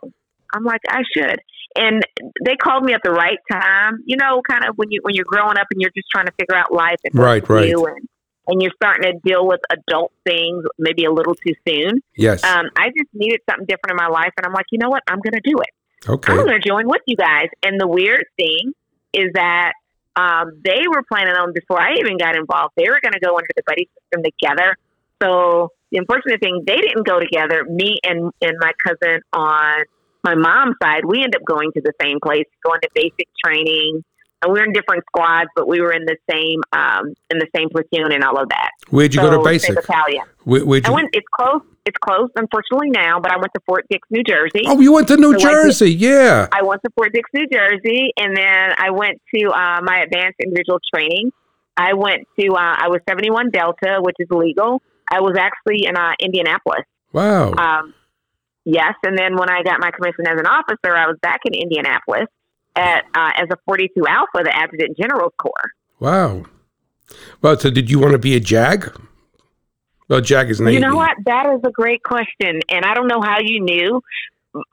I'm like, I should. And they called me at the right time. You know, kind of when you when you're growing up and you're just trying to figure out life and Right, right. do and, and you're starting to deal with adult things maybe a little too soon. Yes. Um, I just needed something different in my life, and I'm like, you know what? I'm going to do it. Okay. I'm going to join with you guys. And the weird thing is that um, they were planning on before I even got involved. They were going to go into the buddy system together. So the unfortunate thing, they didn't go together. Me and and my cousin on my mom's side, we end up going to the same place, going to basic training. And we were in different squads, but we were in the same um, in the same platoon and all of that. Where'd you so, go to basic? battalion. Where, where'd I you? went. It's close. It's close, unfortunately now. But I went to Fort Dix, New Jersey. oh, you went to New So I did- Jersey. Yeah. I went to Fort Dix, New Jersey, and then I went to uh, my advanced individual training. I went to uh, I was seventy one Delta, which is legal. I was actually in uh, Indianapolis. Wow. Um, yes, and then when I got my commission as an officer, I was back in Indianapolis at uh, as a forty two Alpha, the Adjutant General's Corps. wow. Well, so did you want to be a JAG? Well, JAG is Navy. You know what? That is a great question, and I don't know how you knew.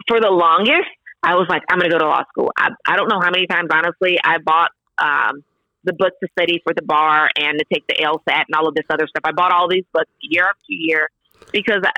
For the longest, I was like, I'm going to go to law school. I, I don't know how many times, honestly, I bought um, the book to study for the bar and to take the LSAT and all of this other stuff. I bought all these books year after year because I,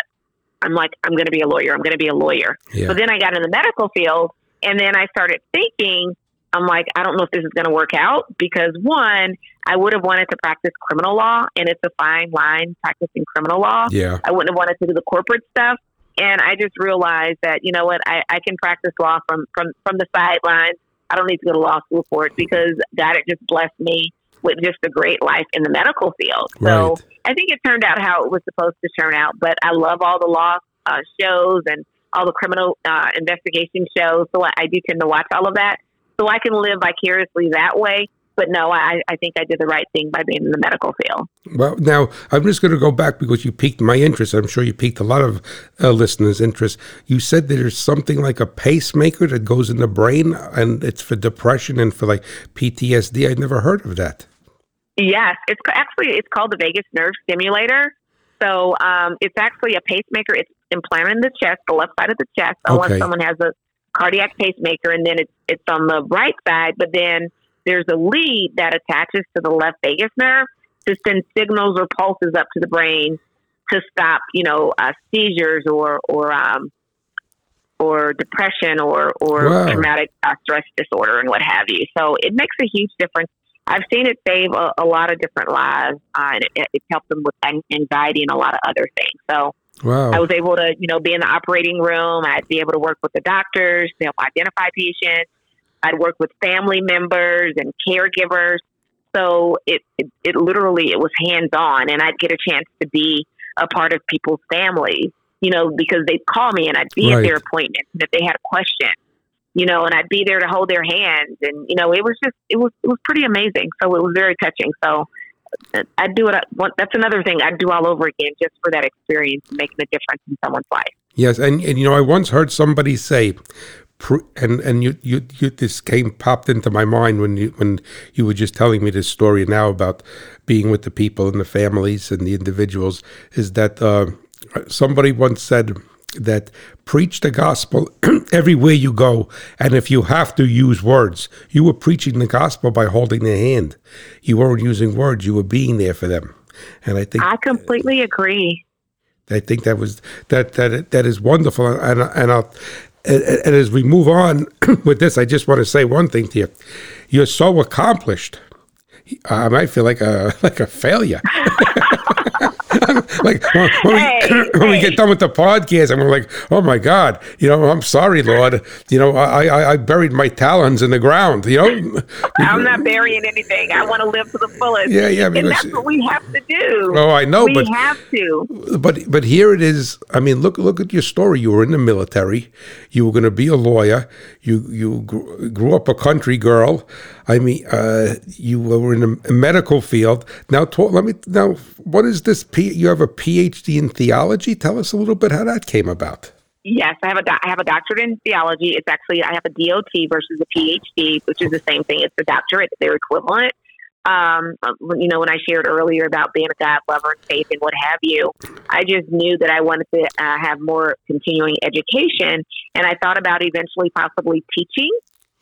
I'm like, I'm going to be a lawyer. I'm going to be a lawyer. Yeah. But then I got in the medical field, And then I started thinking, I'm like, I don't know if this is going to work out because one, I would have wanted to practice criminal law, and it's a fine line practicing criminal law. Yeah. I wouldn't have wanted to do the corporate stuff. And I just realized that, you know what, I, I can practice law from, from, from the sidelines. I don't need to go to law school for it because God had just blessed me with just a great life in the medical field. So Right. I think it turned out how it was supposed to turn out. But I love all the law uh, shows and all the criminal uh, investigation shows. So I, I do tend to watch all of that. So I can live vicariously that way. But no, I, I think I did the right thing by being in the medical field. Well, now I'm just going to go back because you piqued my interest. I'm sure you piqued a lot of uh, listeners' interest. You said that there's something like a pacemaker that goes in the brain, and it's for depression and for like PTSD. I'd never heard of that. Yes, it's actually it's called the vagus nerve stimulator. So um, it's actually a pacemaker. It's implanted in the chest, the left side of the chest, unless Okay. someone has a cardiac pacemaker, and then it's it's on the right side. But then there's a lead that attaches to the left vagus nerve to send signals or pulses up to the brain to stop, you know, uh, seizures or or um, or depression or or Wow. traumatic uh, stress disorder and what have you. So it makes a huge difference. I've seen it save a, a lot of different lives, uh, and it, it helped them with anxiety and a lot of other things. So Wow. I was able to, you know, be in the operating room. I'd be able to work with the doctors to help identify patients. I'd work with family members and caregivers. So it, it, it literally, it was hands on and I'd get a chance to be a part of people's families, you know, because they'd call me and I'd be Right. at their appointments and if they had a question, you know, and I'd be there to hold their hands. And, you know, it was just, it was, it was pretty amazing. So it was very touching. So I'd do it. That's another thing I'd do all over again just for that experience, making a difference in someone's life. Yes, and, and you know, I once heard somebody say, and and you, you you this came popped into my mind when you when you were just telling me this story now about being with the people and the families and the individuals is that uh, somebody once said that preach the gospel everywhere you go and if you have to use words you were preaching the gospel by holding their hand you weren't using words you were being there for them and i think I completely agree. I think that was that that that is wonderful, and and I'll, and, and as we move on with this, I just want to say one thing to you: you're so accomplished. I might feel like a like a failure. like when, when Hey, we, when we get done with the podcast, and we're like, "Oh my God, you know, I'm sorry, Lord. You know, I I, I buried my talons in the ground. You know, I'm not burying anything. I want to live to the fullest. Yeah, yeah, And that's what we have to do. Oh, I know, we but have to. but but here it is. I mean, look look at your story. You were in the military. You were going to be a lawyer. You you grew up a country girl. I mean, uh, you were in a medical field. Now, talk, let me now. What is this? P, you have a PhD in theology. Tell us a little bit how that came about. Yes, I have a have a doctorate in theology. It's actually I have a DOT versus a PhD, which is the same thing. It's a doctorate; they're equivalent. Um, you know, when I shared earlier about being a God lover and faith and what have you, I just knew that I wanted to uh, have more continuing education, and I thought about eventually possibly teaching.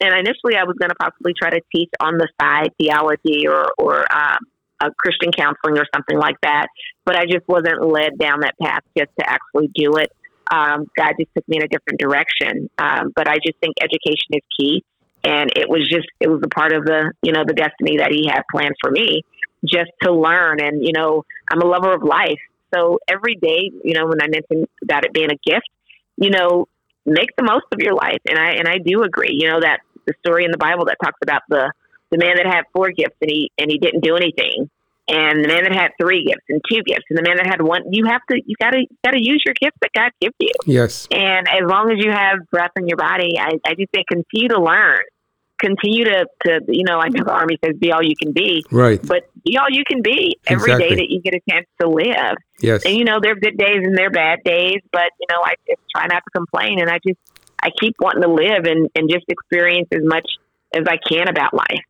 And initially, I was going to possibly try to teach on the side theology or or um, uh, Christian counseling or something like that. But I just wasn't led down that path just to actually do it um, God just took me in a different direction. Um, but I just think education is key, and it was just it was a part of the you know the destiny that He had planned for me, just to learn. And you know, I'm a lover of life, so every day, you know, when I mentioned about it being a gift, you know, make the most of your life. And I and I do agree. You know that the story in the Bible that talks about the the man that had four gifts and he and he didn't do anything and the man that had three gifts and two gifts and the man that had one you have to you gotta you gotta use your gifts that god gives you Yes. and as long as you have breath in your body i, I just say continue to learn continue to, to you know i know the army says be all you can be Right. but be all you can be every day Exactly. that you get a chance to live Yes. and you know there are good days and there are bad days but you know i just try not to complain and i just i keep wanting to live and, and just experience as much as i can about life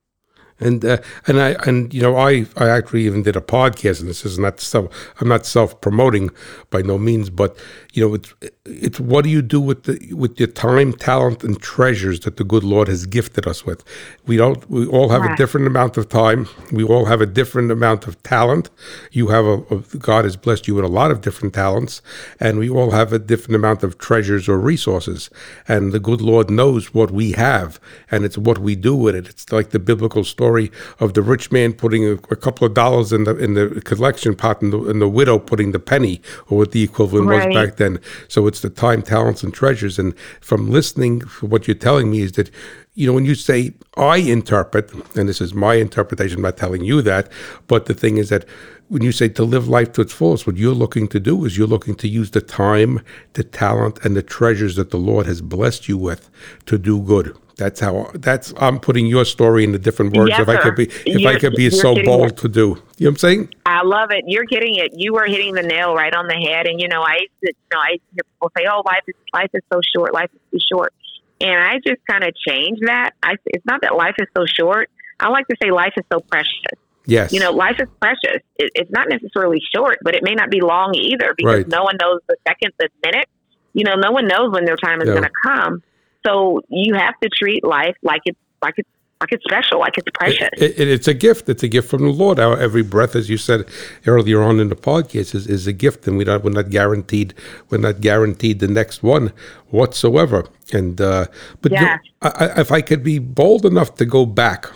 And uh, and I and you know I I actually even did a podcast and this is not self I'm not self promoting by no means but you know it's it's what do you do with the with your time talent and treasures that the good Lord has gifted us with? We don't we all have a different amount of time. We all have a different amount of talent. You have a, a God has blessed you with a lot of different talents and we all have a different amount of treasures or resources. And the good Lord knows what we have and it's what we do with it. It's like the biblical story story of the rich man putting a, a, couple of dollars in the in the collection pot and the, and the widow putting the penny or what the equivalent right. was back then. So it's the time, talents, and treasures. And from listening, what you're telling me is that you know, when you say I interpret, and this is my interpretation, I'm not telling you that, but the thing is that when you say to live life to its fullest, what you're looking to do is you're looking to use the time, the talent, and the treasures that the Lord has blessed you with to do good. That's how. That's I'm putting your story into different words. Yes, if I could be, if you're, I could be so bold it. to do, you know what I'm saying? I love it. You're getting it. You are hitting the nail right on the head. And you know, I, used to, you know, I used to hear people say, "Oh, life is life is so short. Life is too short." And I just kind of change that. I, it's not that life is so short. I like to say life is so precious. Yes. You know, life is precious. It, it's not necessarily short, but it may not be long either because right. no one knows the second, the minute. You know, no one knows when their time is going to come. So you have to treat life like it's like it's like it's special, like it's precious. It, it, it's a gift. It's a gift from the Lord. Our every breath, as you said earlier on in the podcast, is, is a gift, and we we're not guaranteed. We're not guaranteed the next one whatsoever. And uh, but yeah. you know, I, if I could be bold enough to go back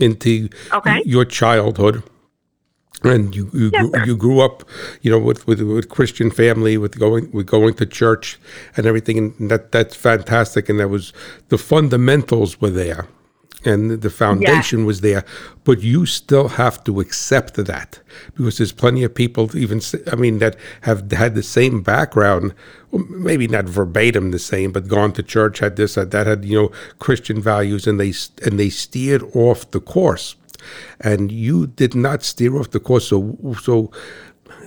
into okay. your childhood and you you, yes, grew, you grew up, you know, with, with with Christian family, with going with going to church and everything, and that that's fantastic. And that was the fundamentals were there, and the foundation was there. But you still have to accept that because there's plenty of people, even I mean, that have had the same background, maybe not verbatim the same, but gone to church, had this, had that, had you know Christian values, and they and they steered off the course and you did not steer off the course. So, so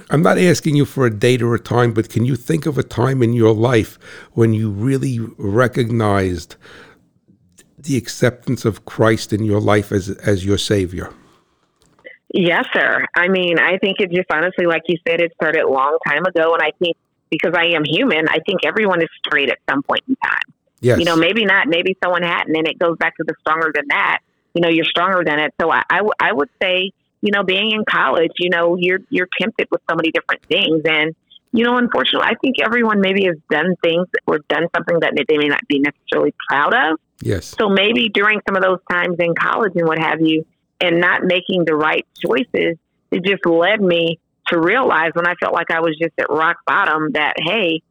I'm not asking you for a date or a time, but can you think of a time in your life when you really recognized the acceptance of Christ in your life as as your Savior? Yes, sir. I mean, I think it just honestly, like you said, it started a long time ago, and I think because I am human, I think everyone is straight at some point in time. Yes. You know, maybe not, maybe someone hadn't, and it goes back to the stronger than that you know, you're stronger than it. So I, I, w- I would say, you know, being in college, you know, you're, you're tempted with so many different things. And, you know, unfortunately, I think everyone maybe has done things or done something that they may not be necessarily proud of. Yes. So maybe during some of those times in college and what have you, and not making the right choices, it just led me to realize when I felt like I was just at rock bottom that, hey,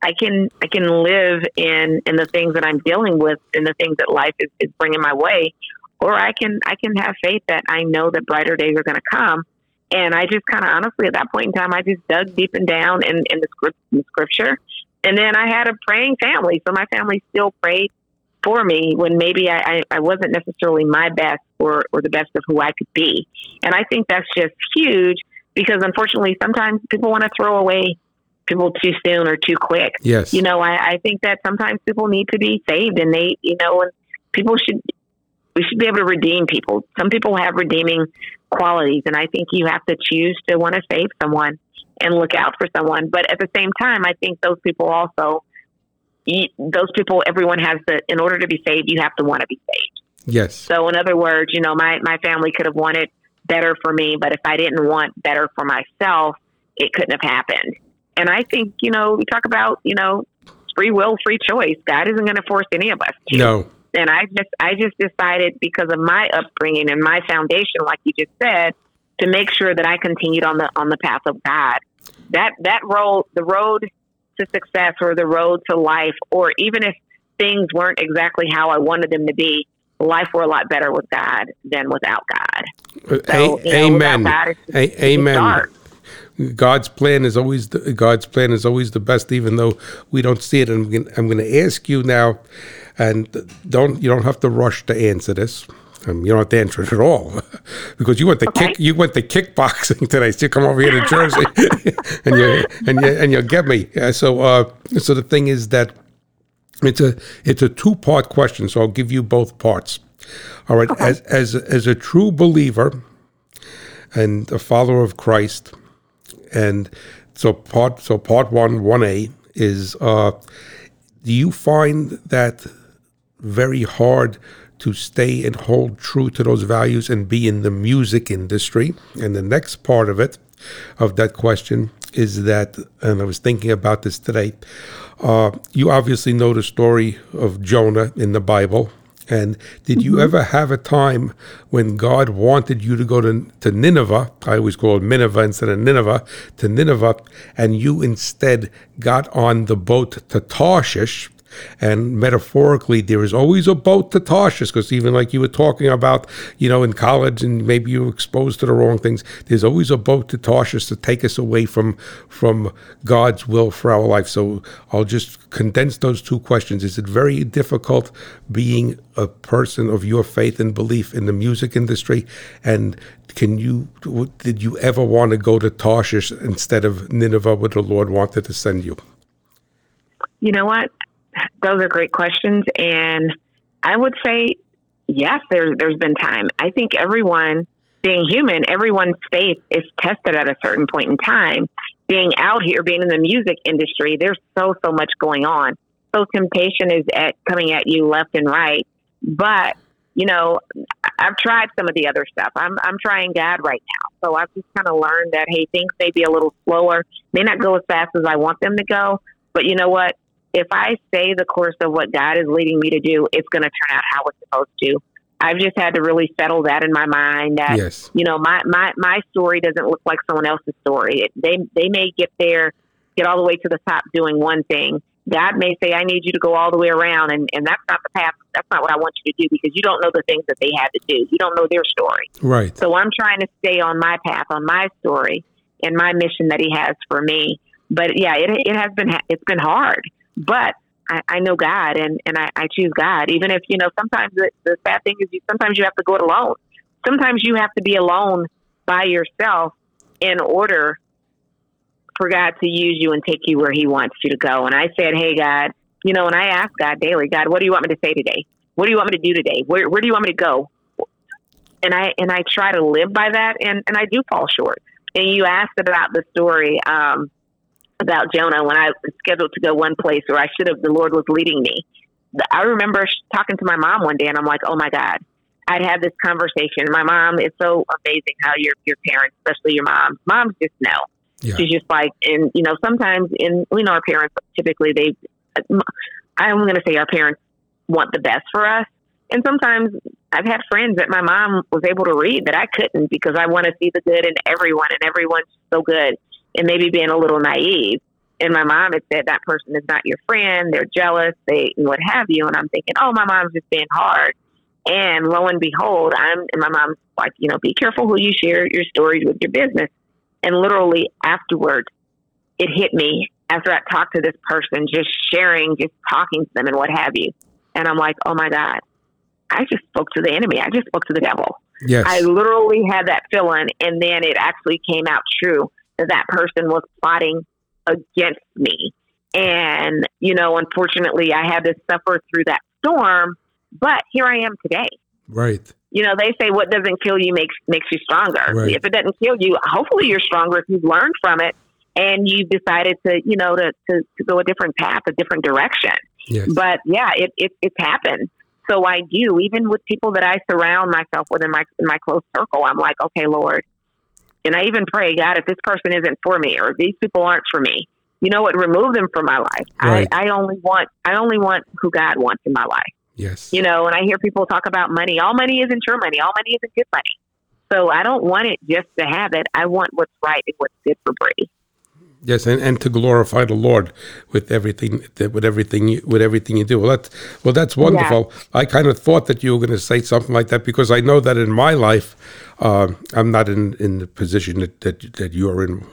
I can I can live in in the things that I'm dealing with and the things that life is, is bringing my way or I can I can have faith that I know that brighter days are going to come. And I just kind of honestly at that point in time, I just dug deep and down in, in the script, in scripture. And then I had a praying family, so my family still prayed for me when maybe I, I, I wasn't necessarily my best or, or the best of who I could be. And I think that's just huge because unfortunately sometimes people want to throw away people too soon or too quick. Yes. You know, I, I think that sometimes people need to be saved and they, you know, and people should we should be able to redeem people. Some people have redeeming qualities, and I think you have to choose to want to save someone and look out for someone. But at the same time, I think those people also, those people, everyone has the, in order to be saved, you have to want to be saved. Yes. So, in other words, you know, my, my family could have wanted better for me, but if I didn't want better for myself, it couldn't have happened. And I think, you know, we talk about, you know, free will, free choice. God isn't going to force any of us to. No and I just I just decided because of my upbringing and my foundation, like you just said, to make sure that I continued on the on the path of God. That that road, the road to success, or the road to life, or even if things weren't exactly how I wanted them to be, life were a lot better with God than without God. Uh, so, a- you know, amen. God, a- amen. God's plan is always the, God's plan is always the best, even though we don't see it. And I'm going to ask you now and don't you don't have to rush to answer this. Um, you don't have to answer it at all because you went to okay. kick you went to kickboxing today. So you come over here to Jersey and you and you and you get me. Uh, so uh, so the thing is that it's a it's a two part question. So I'll give you both parts. All right, as as as a true believer and a follower of Christ, and so part so part one one A is uh, do you find that very hard to stay and hold true to those values and be in the music industry? And the next part of it, of that question, is that, and I was thinking about this today. Uh, you obviously know the story of Jonah in the Bible. And did you ever have a time when God wanted you to go to, to Nineveh? I always call it Nineveh instead of Nineveh, to Nineveh, and you instead got on the boat to Tarshish and metaphorically, there is always a boat to Tarshish, because even like you were talking about, you know, in college, and maybe you were exposed to the wrong things. There's always a boat to Tarshish to take us away from from God's will for our life. So I'll just condense those two questions. Is it very difficult being a person of your faith and belief in the music industry? And can you did you ever want to go to Tarshish instead of Nineveh, where the Lord wanted to send you? You know what? Those are great questions. And I would say, yes, there, there's been time. I think everyone, being human, everyone's faith is tested at a certain point in time. Being out here, being in the music industry, there's so, so much going on. So temptation is at coming at you left and right. But, you know, I've tried some of the other stuff. I'm, I'm trying God right now. So I've just kind of learned that, hey, things may be a little slower, may not go as fast as I want them to go. But you know what? If I stay the course of what God is leading me to do, it's going to turn out how it's supposed to. I've just had to really settle that in my mind that yes. you know my my my story doesn't look like someone else's story. It, they they may get there, get all the way to the top doing one thing. God may say, "I need you to go all the way around," and and that's not the path. That's not what I want you to do because you don't know the things that they had to do. You don't know their story. Right. So I'm trying to stay on my path, on my story, and my mission that He has for me. But yeah, it it has been it's been hard but I, I know God and, and I, I choose God. Even if, you know, sometimes the, the sad thing is you, sometimes you have to go it alone. Sometimes you have to be alone by yourself in order for God to use you and take you where He wants you to go. And I said, Hey, God, you know, and I ask God daily, God, what do you want me to say today? What do you want me to do today? Where, where do you want me to go? And I and I try to live by that, and, and I do fall short. And you asked about the story. Um, about Jonah when I was scheduled to go one place where I should have, the Lord was leading me. I remember talking to my mom one day and I'm like, oh my God, I'd had this conversation. My mom is so amazing how your, your parents, especially your mom, moms just know. Yeah. She's just like, and you know, sometimes in, we know our parents typically they, I'm going to say our parents want the best for us. And sometimes I've had friends that my mom was able to read that I couldn't because I want to see the good in everyone and everyone's so good and maybe being a little naive. And my mom had said that person is not your friend. They're jealous. They what have you. And I'm thinking, oh, my mom's just being hard. And lo and behold, I'm and my mom's like, you know, be careful who you share your stories with your business. And literally afterwards, it hit me after I talked to this person, just sharing, just talking to them and what have you. And I'm like, oh my God, I just spoke to the enemy. I just spoke to the devil. Yes. I literally had that feeling, and then it actually came out true that person was plotting against me. And, you know, unfortunately, I had to suffer through that storm, but here I am today. Right. You know, they say what doesn't kill you makes makes you stronger. Right. If it doesn't kill you, hopefully you're stronger if you've learned from it and you've decided to, you know, to, to, to go a different path, a different direction. Yes. But yeah, it, it, it's happened. So I do, even with people that I surround myself with in my in my close circle, I'm like, okay, Lord, and I even pray, God, if this person isn't for me or if these people aren't for me, you know what? Remove them from my life. Right. I, I only want I only want who God wants in my life. Yes. You know, and I hear people talk about money. All money isn't your money. All money isn't good money. So I don't want it just to have it. I want what's right and what's good for Brei. Yes, and, and to glorify the Lord with everything that with everything you, with everything you do. Well, that's well, that's wonderful. Yeah. I kind of thought that you were going to say something like that because I know that in my life, uh, I'm not in, in the position that, that that you're in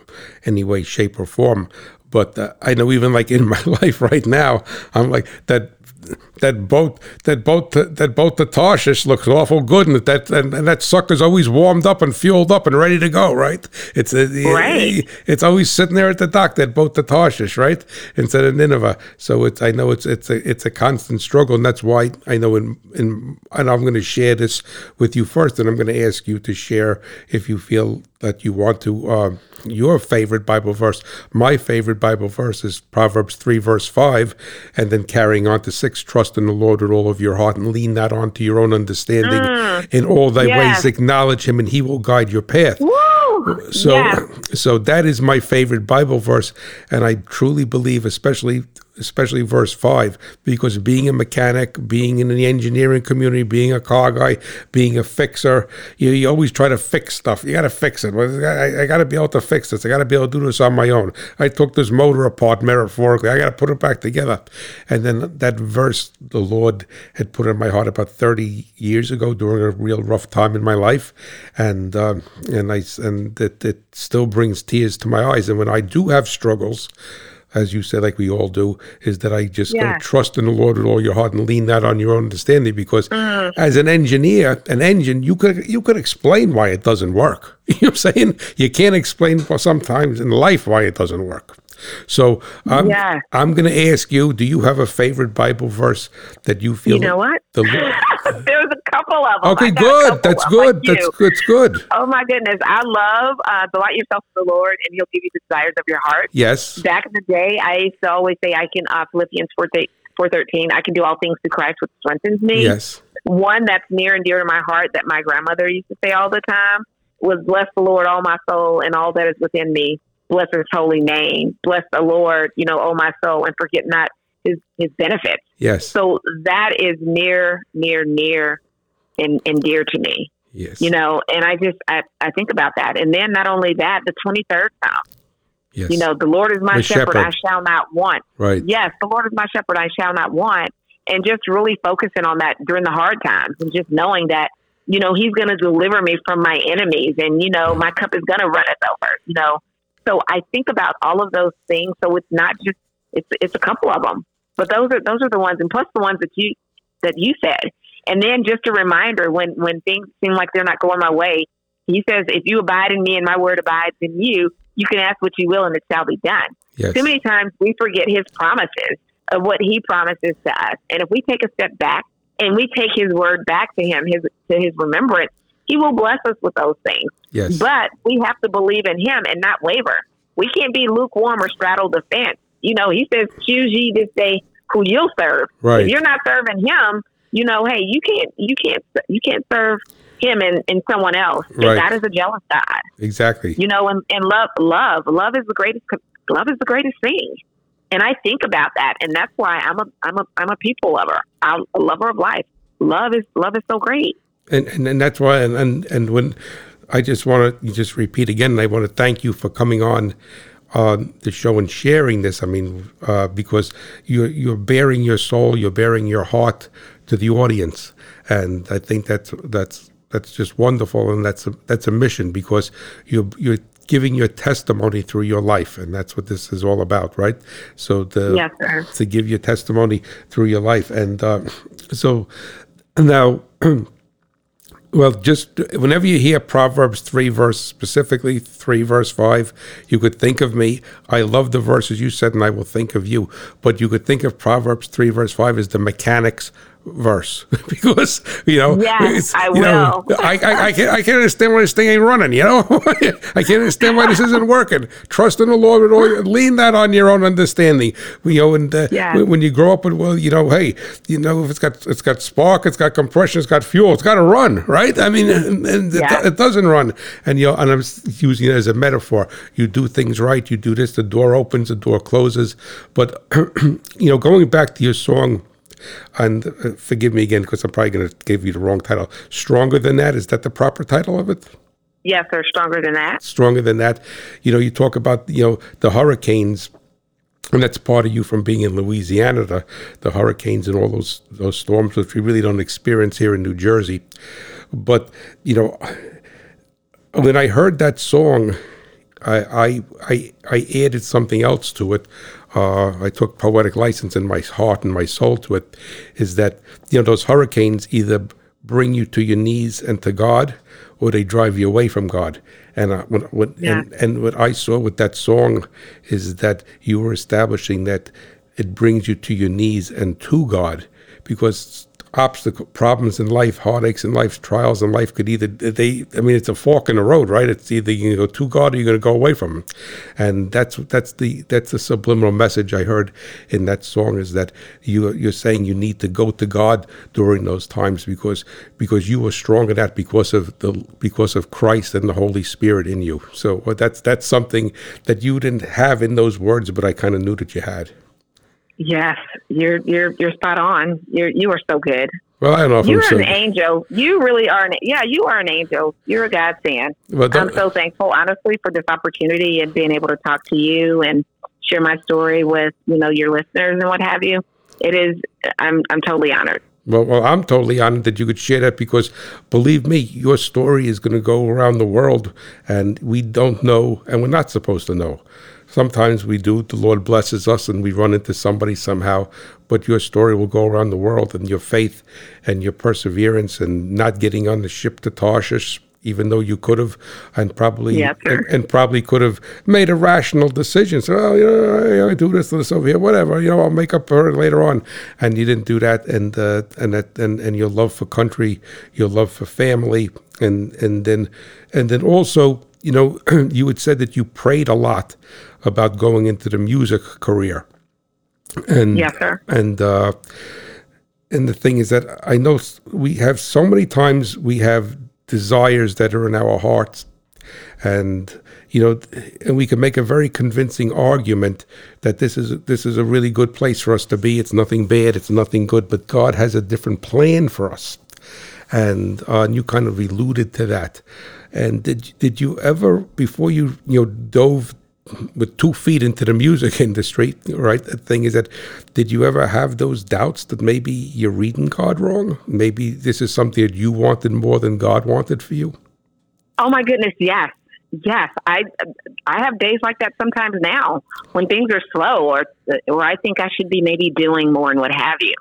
any way, shape, or form. But uh, I know even like in my life right now, I'm like that that boat that boat that boat to Tarshish looks awful good, and that and, and that sucker's always warmed up and fueled up and ready to go, right? It's uh, a, Right. it's always sitting there at the dock that boat to Tarshish, right, instead of Nineveh. So it's I know it's it's a it's a constant struggle, and that's why I know in in and I'm going to share this with you first, and I'm going to ask you to share if you feel that you want to uh, your favorite Bible verse. My favorite Bible verse is Proverbs three verse five, and then carrying on to six. Trust in the Lord with all of your heart, and lean not onto your own understanding. in all thy yes. ways, acknowledge Him, and He will guide your path. Woo! So, yes. so that is my favorite Bible verse, and I truly believe, especially especially verse five, because being a mechanic, being in the engineering community, being a car guy, being a fixer, you, you always try to fix stuff. You got to fix it. I, I got to be able to fix this. I got to be able to do this on my own. I took this motor apart metaphorically. I got to put it back together. And then that verse the Lord had put in my heart about thirty years ago during a real rough time in my life, and um, and I and it, it still brings tears to my eyes. And when I do have struggles as you said, like we all do, is that I just Yeah. trust in the Lord with all your heart and lean not on your own understanding. Because Mm. as an engineer, an engine, you could you could explain why it doesn't work. You know what I'm saying? You can't explain for sometimes in life why it doesn't work. So I'm Yeah. I'm gonna ask you, do you have a favorite Bible verse that you feel You know what? the Lord- There's a couple of them. Okay, I got a good. That's good. like That's you. that's good. Oh my goodness, I love uh, delight yourself in the Lord, and He'll give you the desires of your heart. Yes. Back in the day, I used to always say, "I can." Uh, Philippians four four thirteen. I can do all things through Christ, which strengthens me. Yes. One that's near and dear to my heart that my grandmother used to say all the time was, "Bless the Lord, all my soul, and all that is within me. Bless His holy name. Bless the Lord, you know, oh my soul, and forget not His His benefits." Yes. So that is near, near, near, and, and dear to me Yes. you know and i just I, I think about that and then not only that the 23rd psalm Yes. you know the lord is my shepherd, shepherd. i shall not want Right. yes the lord is my shepherd i shall not want and just really focusing on that during the hard times and just knowing that you know he's going to deliver me from my enemies and you know my cup is going to run us over you know so i think about all of those things so it's not just it's it's a couple of them but those are those are the ones and plus the ones that you that you said and then just a reminder when when things seem like they're not going my way he says if you abide in me and my word abides in you you can ask what you will and it shall be done Yes. too many times we forget his promises of what he promises to us. And if we take a step back and we take his word back to him, his to his remembrance, he will bless us with those things. Yes. But we have to believe in him and not waver. We can't be lukewarm or straddle the fence. You know, he says, choose ye this day who you'll serve. Right. If you're not serving him, you know, hey, you can't you can't you can't serve him and, and someone else. Right. God is a jealous God exactly. you know, and, and love, love, love is the greatest, love is the greatest thing. And I think about that, and that's why I'm a, I'm a, I'm a people lover. I'm a lover of life. Love is, love is so great. And and, and that's why and, and and when I just want to just repeat again, I want to thank you for coming on on the show and sharing this. I mean, uh, because you're you're baring your soul, you're baring your heart to the audience, and I think that's that's that's just wonderful, and that's a that's a mission because you're you're giving your testimony through your life, and that's what this is all about, right? So the Yes, to give your testimony through your life. And uh, so now, well, just whenever you hear Proverbs 3, verse specifically 3, verse 5, you could think of me. I love the verses you said, and I will think of you. But you could think of Proverbs 3, verse 5 as the mechanics verse. Because you know Yes, I you know. I, I, I, can't, I can't understand why this thing ain't running you know? I can't understand why this isn't working. Trust in the Lord with all your, lean that on your own understanding. You know and uh, Yeah. when, you grow up with well you know hey you know if it's got it's got spark it's got compression it's got fuel it's got to run right? I mean and, and it, it doesn't run. And you know and I'm using it as a metaphor. You do things right you do this the door opens the door closes. But you know going back to your song and uh, forgive me again because I'm probably going to give you the wrong title. Stronger than that is that the proper title of it? Yes, they're stronger than that. Stronger than that. You know, you talk about you know the hurricanes, and that's part of you from being in Louisiana. The, the hurricanes and all those those storms, which we really don't experience here in New Jersey. But you know, when I heard that song, I, I, I added something else to it. Uh, I took poetic license in my heart and my soul to it. Is that you know those hurricanes either bring you to your knees and to God, or they drive you away from God. And uh, when, when, yeah. and, and what I saw with that song is that you were establishing that it brings you to your knees and to God, because obstacle problems in life, heartaches in life, trials in life could either they. I mean, it's a fork in the road, right? It's either you go to God or you're going to go away from Him, and that's that's the that's the subliminal message I heard in that song is that you you're saying you need to go to God during those times because because you were strong in that because of the because of Christ and the Holy Spirit in you. So that's that's something that you didn't have in those words, but I kind of knew that you had. Yes, you're you're you're spot on. You're you are so good. Well, I don't know if you're I'm an angel. You really are an yeah. You are an angel. You're a godsend. fan. Well, I'm so thankful, honestly, for this opportunity and being able to talk to you and share my story with you know your listeners and what have you. It is. I'm I'm totally honored. Well, well, I'm totally honored that you could share that because, believe me, your story is going to go around the world, and we don't know, and we're not supposed to know Sometimes we do. The Lord blesses us and we run into somebody somehow. But your story will go around the world and your faith and your perseverance and not getting on the ship to Tarshish, even though you could have and probably and, and, probably could have made a rational decision. So, oh, you know, I do this, this over here, whatever. You know, I'll make up for it later on. And you didn't do that, and uh, and that and, and your love for country, your love for family, and and then and then also, you know, you had said that you prayed a lot about going into the music career. And. And uh, and the thing is that I know we have so many times we have desires that are in our hearts, and you know, and we can make a very convincing argument that this is this is a really good place for us to be. It's nothing bad. It's nothing good. But God has a different plan for us, and, uh, and you kind of alluded to that. And did did you ever before you you know dove with two feet into the music industry, right? The thing is that, did you ever have those doubts that maybe you're reading God wrong? Maybe this is something that you wanted more than God wanted for you? Oh my goodness, yes. Yes, I I have days like that sometimes now when things are slow or or I think I should be maybe doing more and what have you.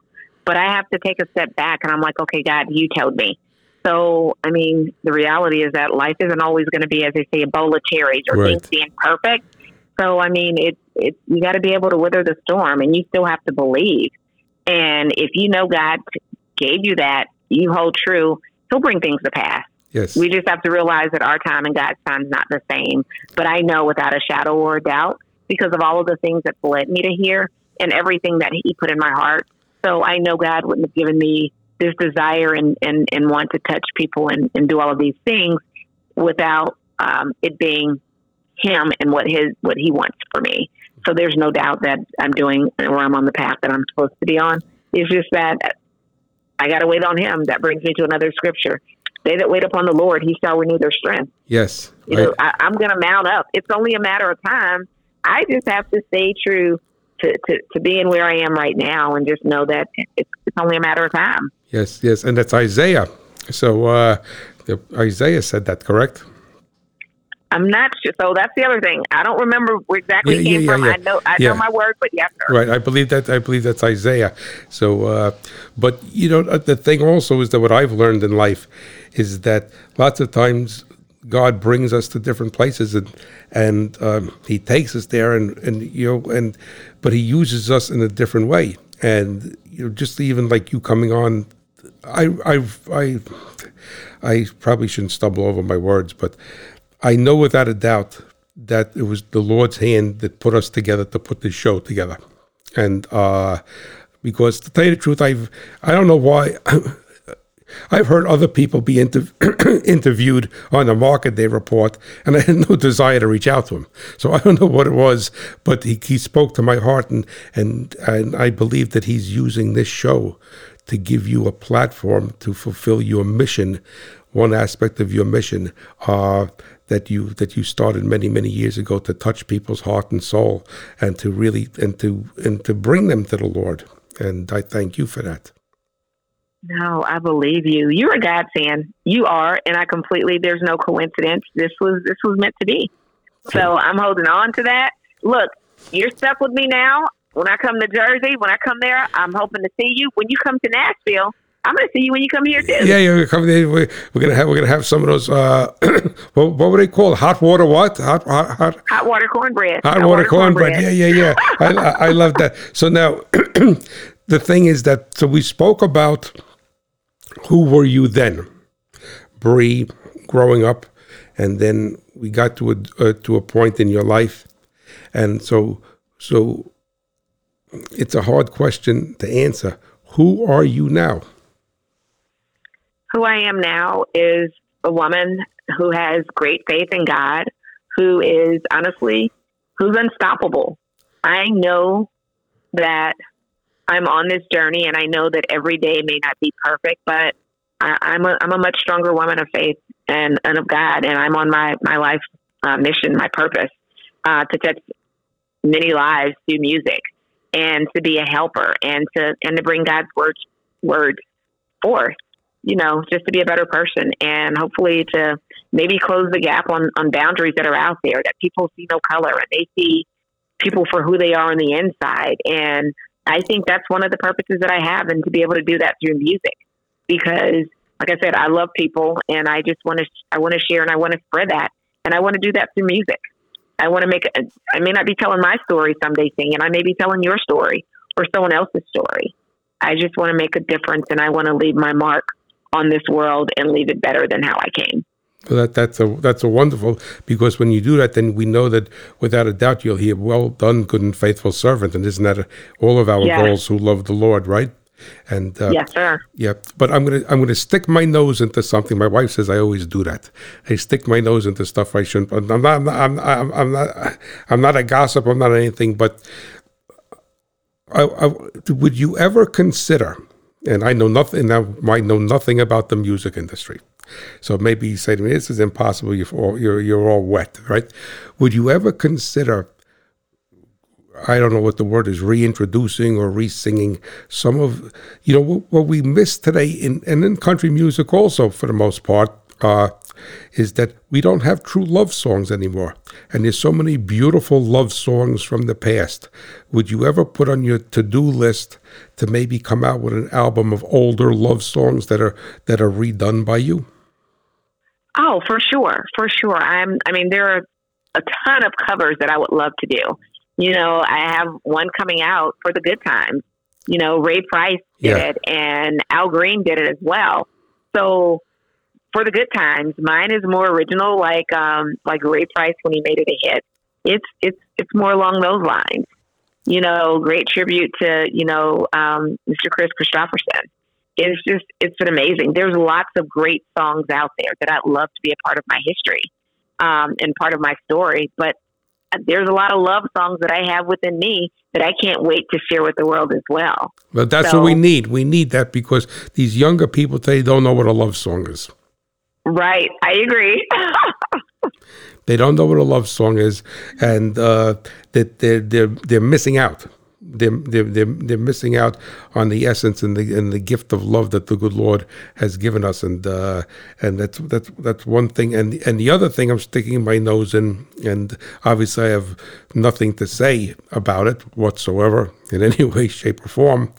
But I have to take a step back and I'm like, okay, God, you told me. So, I mean, the reality is that life isn't always going to be, as they say, a bowl of cherries or right. things being perfect. So, I mean, it, it, you got to be able to weather the storm and you still have to believe. And if you know God gave you that, you hold true, He'll bring things to pass. Yes. We just have to realize that our time and God's time is not the same. But I know without a shadow or a doubt, because of all of the things that led me to here and everything that He put in my heart. So I know God wouldn't have given me this desire and, and, and want to touch people and, and do all of these things without um, it being him and what his what he wants for me. So there's no doubt that I'm doing or I'm on the path that I'm supposed to be on. It's just that I got to wait on him. That brings me to another scripture. They that wait upon the Lord, he shall renew their strength. Yes. You know, I, I'm going to mount up. It's only a matter of time. I just have to stay true to, to, to being where I am right now and just know that it's, it's only a matter of time. Yes, yes. And that's Isaiah. So uh, Isaiah said that, correct? I'm not sure. So that's the other thing. I don't remember where exactly yeah, came yeah, from. Yeah, I know I know my word, but yes, sir. Right. I believe that. I believe that's Isaiah. So, uh, but you know, uh, the thing also is that what I've learned in life is that lots of times God brings us to different places and and um, He takes us there and and you know and but He uses us in a different way and you know just even like you coming on, I I I I probably shouldn't stumble over my words, but I know without a doubt that it was the Lord's hand that put us together to put this show together, and uh, because to tell you the truth, I've I don't know why. I've heard other people be inter- interviewed on the market day report, and I had no desire to reach out to him. So I don't know what it was, but he, he spoke to my heart, and, and and I believe that he's using this show to give you a platform to fulfill your mission, one aspect of your mission. Uh, that you that you started many many years ago to touch people's heart and soul and to really and to and to bring them to the Lord. And I thank you for that. No, I believe you. You're a God fan. You are, and I completely. There's no coincidence. This was this was meant to be. So I'm holding on to that. Look, you're stuck with me now. When I come to Jersey, when I come there, I'm hoping to see you. When you come to Nashville, I'm going to see you when you come here too. Yeah, yeah, we're coming. We're, we're gonna have we're gonna have some of those. Uh, what, what were they called? Hot water what? Hot hot hot. Hot water cornbread. Hot, hot water, water cornbread. cornbread. Yeah, yeah, yeah. I, I, I love that. So now, the thing is that so we spoke about who were you then, Brei, growing up, and then we got to a uh, to a point in your life, and so so it's a hard question to answer. Who are you now? Who I am now is a woman who has great faith in God, who is honestly, who's unstoppable. I know that I'm on this journey and I know that every day may not be perfect, but I, am a, I'm a much stronger woman of faith and, and of God. And I'm on my, my life uh, mission, my purpose uh, to touch many lives through music and to be a helper and to, and to bring God's word, word forth you know, just to be a better person and hopefully to maybe close the gap on, on boundaries that are out there that people see no color and they see people for who they are on the inside. And I think that's one of the purposes that I have and to be able to do that through music because like I said, I love people and I just want to, I want to share and I want to spread that. And I want to do that through music. I want to make, a, I may not be telling my story someday singing. I may be telling your story or someone else's story. I just want to make a difference and I want to leave my mark on this world and leave it better than how I came. Well, that that's a that's a wonderful because when you do that, then we know that without a doubt you'll hear, "Well done, good and faithful servant." And isn't that a, all of our goals who love the Lord, right? And uh, yes, sir. Yeah, but I'm gonna I'm gonna stick my nose into something. My wife says I always do that. I stick my nose into stuff I shouldn't. I'm not I'm not, I'm, I'm not I'm not a gossip. I'm not anything. But I, I, would you ever consider? And I know nothing. I might know nothing about the music industry. So maybe you say to me, "This is impossible. You're all, you're, you're all wet, right?" Would you ever consider? I don't know what the word is, reintroducing or re-singing some of, you know, what we miss today in and in country music also for the most part. Uh, is that we don't have true love songs anymore. And there's so many beautiful love songs from the past. Would you ever put on your to-do list to maybe come out with an album of older love songs that are that are redone by you? Oh, for sure, for sure. I'm. I mean, there are a ton of covers that I would love to do. You know, I have one coming out for the good times. You know, Ray Price did yeah. it, and Al Green did it as well. So for the good times. Mine is more original, like um, like Ray Price when he made it a hit. It's it's it's more along those lines. You know, great tribute to you know um, Mr. Kris Kristofferson. It's just it's been amazing. There's lots of great songs out there that I'd love to be a part of my history um, and part of my story. But there's a lot of love songs that I have within me that I can't wait to share with the world as well. But that's so, what we need. We need that because these younger people today don't know what a love song is. Right. I agree. they don't know what a love song is, and uh, that they're, they're, they're missing out. They're, they're, they're, they're missing out on the essence and the and the gift of love that the good Lord has given us, and uh, and that's that's that's one thing. And and the other thing, I'm sticking my nose in, and obviously I have nothing to say about it whatsoever in any way, shape, or form.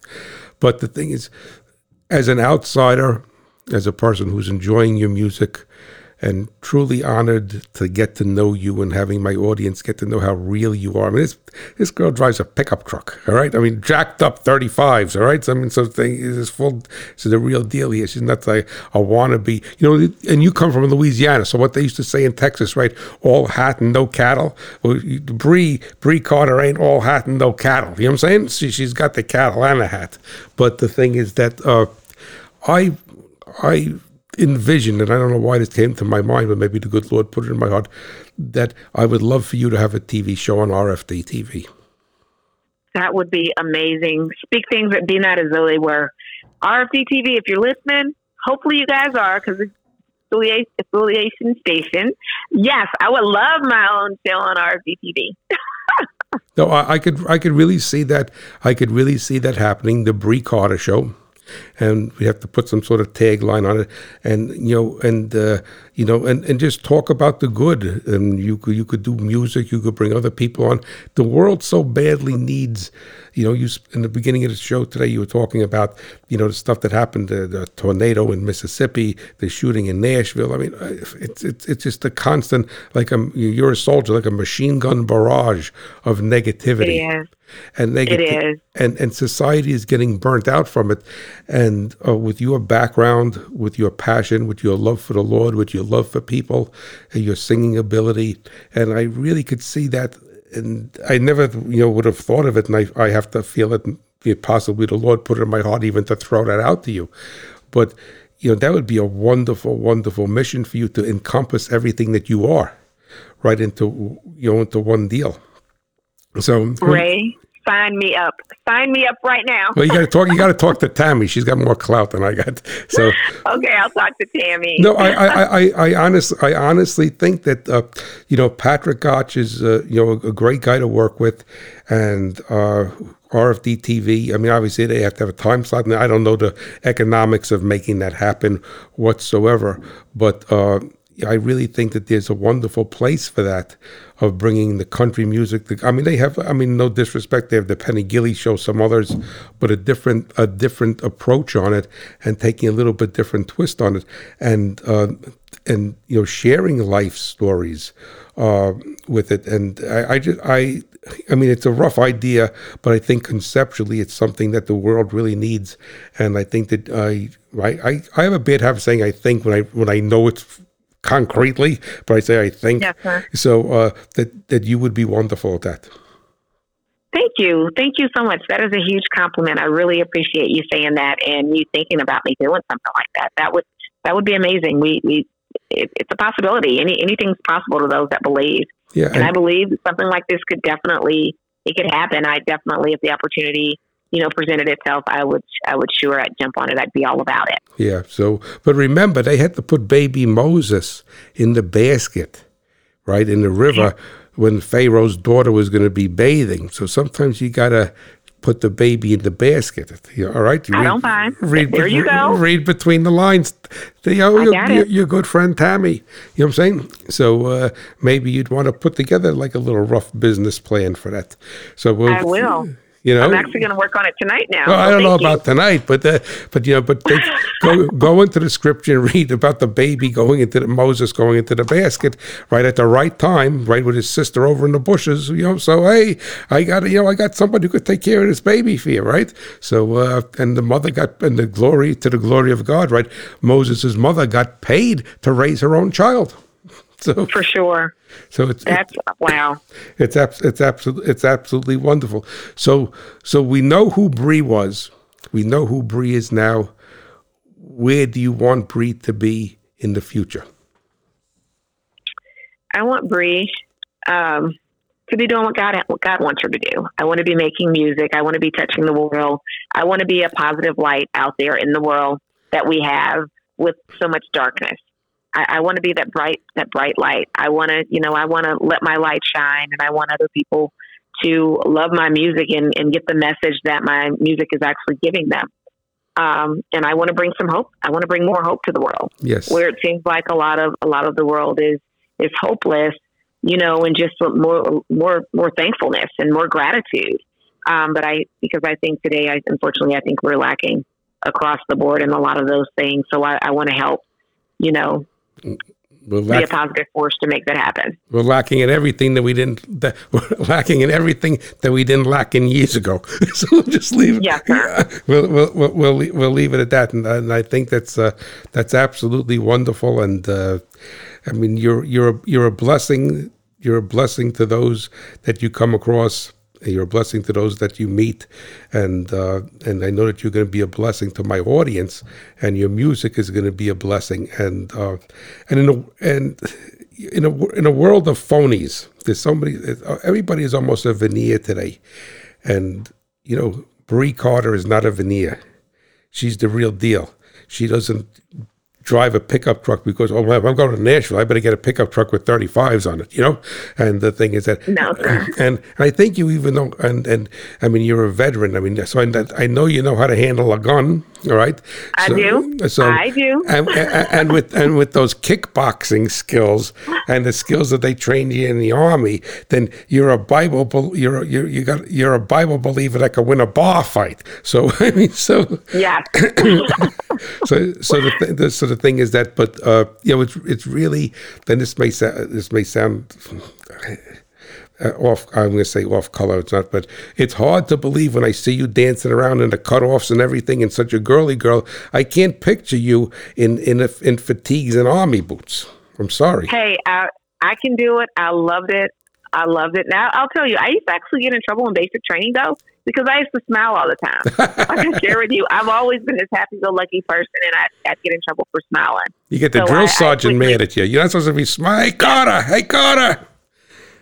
But the thing is, as an outsider, as a person who's enjoying your music and truly honored to get to know you and having my audience get to know how real you are. I mean, this this girl drives a pickup truck, all right? I mean, jacked up 35s, all right? So, I mean, so thing is full, this is the real deal here. She's not like a wannabe, you know, and you come from Louisiana. So what they used to say in Texas, right? All hat and no cattle. Well, Brei, Brei Carter ain't all hat and no cattle. You know what I'm saying? She, she's got the cattle and a hat. But the thing is that, uh, I I envisioned, and I don't know why this came to my mind, but maybe the good Lord put it in my heart, that I would love for you to have a TV show on RFD TV. That would be amazing. Speak things that be not as though they were. RFD TV, if you're listening, hopefully you guys are because it's affiliation, affiliation station. Yes, I would love my own show on RFD TV. no, I, I, could I could really see that. I could really see that happening. The Brei Carter show and we have to put some sort of tagline on it, and you know, and uh, you know, and, and just talk about the good. And you could you could do music, you could bring other people on. The world so badly needs, you know, you in the beginning of the show today, you were talking about, you know, the stuff that happened, the, the tornado in Mississippi, the shooting in Nashville. I mean, it's it's it's just a constant, like a you're a soldier, like a machine gun barrage of negativity. And is. and and society is getting burnt out from it. And uh, with your background, with your passion, with your love for the Lord, with your love for people, and your singing ability, and I really could see that. And I never, you know, would have thought of it. And I, I have to feel it. Possibly the Lord put it in my heart even to throw that out to you. But you know, that would be a wonderful, wonderful mission for you to encompass everything that you are, right into you know into one deal. So Ray, sign me up. Sign me up right now. Well, you got to talk. You got to talk to Tammy. She's got more clout than I got. So okay, I'll talk to Tammy. no, I, I, I, I honestly, I honestly think that uh, you know Patrick Gottsch is uh, you know a great guy to work with, and uh, RFD TV. I mean, obviously they have to have a time slot, and I don't know the economics of making that happen whatsoever. But uh, I really think that there's a wonderful place for that of bringing the country music. I mean, they have. I mean, no disrespect, they have the Penny Gilley show, some others, but a different a different approach on it, and taking a little bit different twist on it, and uh, and you know, sharing life stories uh, with it. And I, I just I. I mean, it's a rough idea, but I think conceptually it's something that the world really needs. And I think that I, I, I have a habit of saying I think when I when I know it's concretely, but I say I think. Yes, sir. So uh, that that you would be wonderful at that. Thank you. Thank you so much. That is a huge compliment. I really appreciate you saying that and you thinking about me doing something like that. That would that would be amazing. We we it, it's a possibility. Any anything's possible to those that believe. Yeah, And I believe something like this could definitely it could happen. I definitely if the opportunity, you know, presented itself, I would I would sure I'd jump on it. I'd be all about it. yeah. So, but remember, they had to put baby Moses in the basket, right in the river, when Pharaoh's daughter was going to be bathing. So sometimes you gotta put the baby in the basket. You know, all right, I don't mind. Read, There you go. Read between the lines. You know, I your, got your, it. your good friend Tammy. You know what I'm saying? So uh, maybe you'd want to put together like a little rough business plan for that. So we'll, I will. You know, I'm actually going to work on it tonight now. well, I don't know you. about tonight, but uh, but you know, but they, go go into the scripture and read about the baby going into the Moses going into the basket right at the right time, right with his sister over in the bushes. You know, so hey, I got you know I got somebody who could take care of this baby for you, right? So uh, and the mother got and the glory to the glory of God, right? Moses' mother got paid to raise her own child. So for sure. so it's That's wow. it's abs- it's absolutely it's absolutely wonderful. So so we know who Brei was. We know who Brei is now. Where do you want Brei to be in the future? I want Brei um, to be doing what God what God wants her to do. I want to be making music. I want to be touching the world. I want to be a positive light out there in the world that we have with so much darkness. I, I want to be that bright that bright light. I want to you know I want to let my light shine, and I want other people to love my music and, and get the message that my music is actually giving them. Um, and I want to bring some hope. I want to bring more hope to the world Yes. where it seems like a lot of a lot of the world is is hopeless, you know, and just more more more thankfulness and more gratitude. Um, but I because I think today, I unfortunately, I think we're lacking across the board in a lot of those things. So I, I want to help, you know, We're, be a positive force to make that happen. we're lacking in everything that we didn't. That, we're lacking in everything that we didn't lack in years ago. so we'll just leave. it. We'll, we'll, we'll, we'll, we'll leave it at that, and, and I think that's uh, that's absolutely wonderful. And uh, I mean, you're you're a, you're a blessing. You're a blessing to those that you come across. You're a blessing to those that you meet, and uh, and I know that you're going to be a blessing to my audience, and your music is going to be a blessing. And uh, and in a and in a in a world of phonies, there's somebody. Everybody is almost a veneer today, and you know, Brei Carter is not a veneer. She's the real deal. She doesn't drive a pickup truck because oh well, if I'm going to Nashville, I better get a pickup truck with 35s on it, you know. And the thing is that, No, sir. and I think you even know, and and I mean you're a veteran. I mean, so I, I know you know how to handle a gun, All right. I so, do. So I do. and, and, with and with those kickboxing skills and the skills that they trained you in the army, then you're a Bible. You're you're you got you're a Bible believer that can win a bar fight. So I mean, so yeah. so so the, the so the thing is that, but uh, you know, it's it's really. Then this may sound this may sound uh, off. I'm going to say off color. It's not, but it's hard to believe when I see you dancing around in the cutoffs and everything, and such a girly girl. I can't picture you in in a, in fatigues and army boots. I'm sorry. Hey, I I can do it. I loved it. I loved it. Now I'll tell you, I used to actually get in trouble in basic training though because I used to smile all the time. I can share with you, I've always been this happy-go-lucky person, and I, I'd get in trouble for smiling. You get the so drill I, sergeant I mad at you. You're not supposed to be smiling. Hey Carter, hey Carter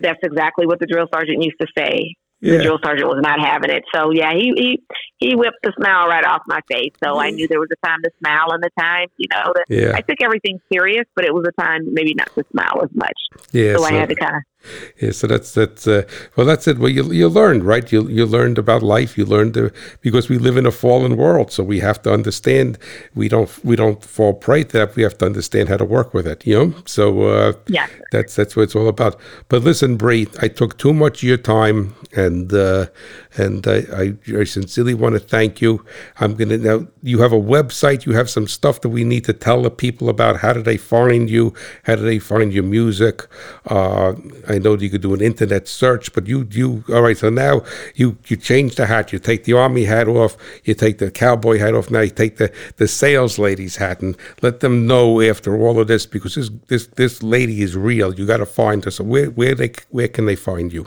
that's exactly what the drill sergeant used to say. Yeah. The drill sergeant was not having it. So yeah, he he he whipped the smile right off my face. So I knew there was a time to smile and the time, you know, to, yeah. I took everything serious, but it was a time maybe not to smile as much. Yeah, so, so I had to kind of yeah, so that's that's uh, well, that's it. Well, you you learned right. You you learned about life. You learned to, because we live in a fallen world, so we have to understand. We don't we don't fall prey to that. We have to understand how to work with it. You know. So uh, yeah, that's that's what it's all about. But listen, Brei, I took too much of your time, and uh, and I, I, I sincerely want to thank you. I'm gonna now. You have a website. You have some stuff that we need to tell the people about. How do they find you? How do they find your music? Uh, I know you could do an internet search, but you you all right. So now you you change the hat. You take the army hat off. You take the cowboy hat off. Now you take the the sales lady's hat and let them know after all of this because this this this lady is real. You got to find her. So where where they where can they find you?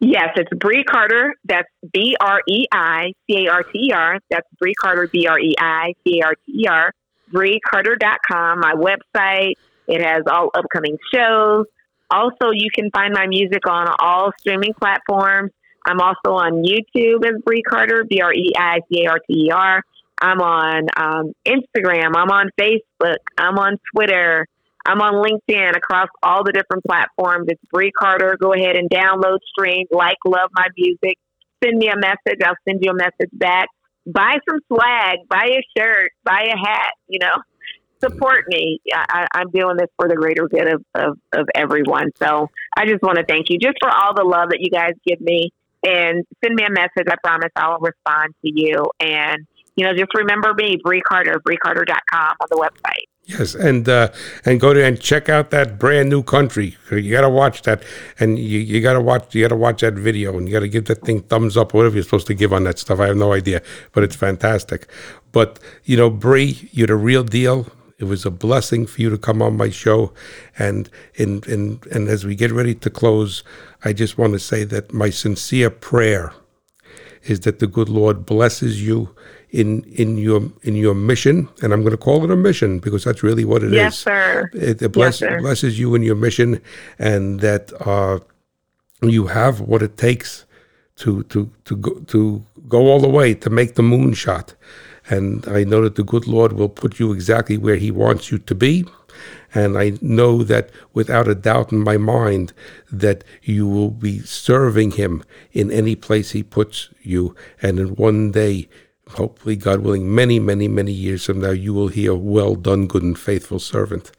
Yes, it's Brei Carter. That's B R E I C A R T E R. That's Brei Carter, B R E I C A R T E R. BreiCarter.com, my website. It has all upcoming shows. Also, you can find my music on all streaming platforms. I'm also on YouTube as Brei Carter, B R E I C A R T E R. I'm on um, Instagram. I'm on Facebook. I'm on Twitter. I'm on LinkedIn across all the different platforms. It's Brei Carter. Go ahead and download, stream, like, love my music. Send me a message. I'll send you a message back. Buy some swag. Buy a shirt. Buy a hat. You know, support me. I, am doing this for the greater good of, of, of everyone. So I just want to thank you just for all the love that you guys give me. And send me a message. I promise I'll respond to you. And you know, just remember me, Brei Carter, BreiCarter.com on the website. Yes, and uh, and go to and check out that brand new country. You got to watch that, and you, you got to watch you got to watch that video, and you got to give that thing thumbs up, whatever you're supposed to give on that stuff. I have no idea, but it's fantastic. But you know, Brei, you're the real deal. It was a blessing for you to come on my show, and in in and as we get ready to close, I just want to say that my sincere prayer is that the good Lord blesses you in in your in your mission, and I'm going to call it a mission because that's really what it yes, is. Sir. It, it bless, yes, sir. blesses you in your mission, and that uh, you have what it takes to to to go to go all the way to make the moonshot. And I know that the good Lord will put you exactly where He wants you to be. And I know that without a doubt in my mind that you will be serving him in any place he puts you. And in one day hopefully, God willing, many, many, many years from now, you will hear, "Well done, good and faithful servant."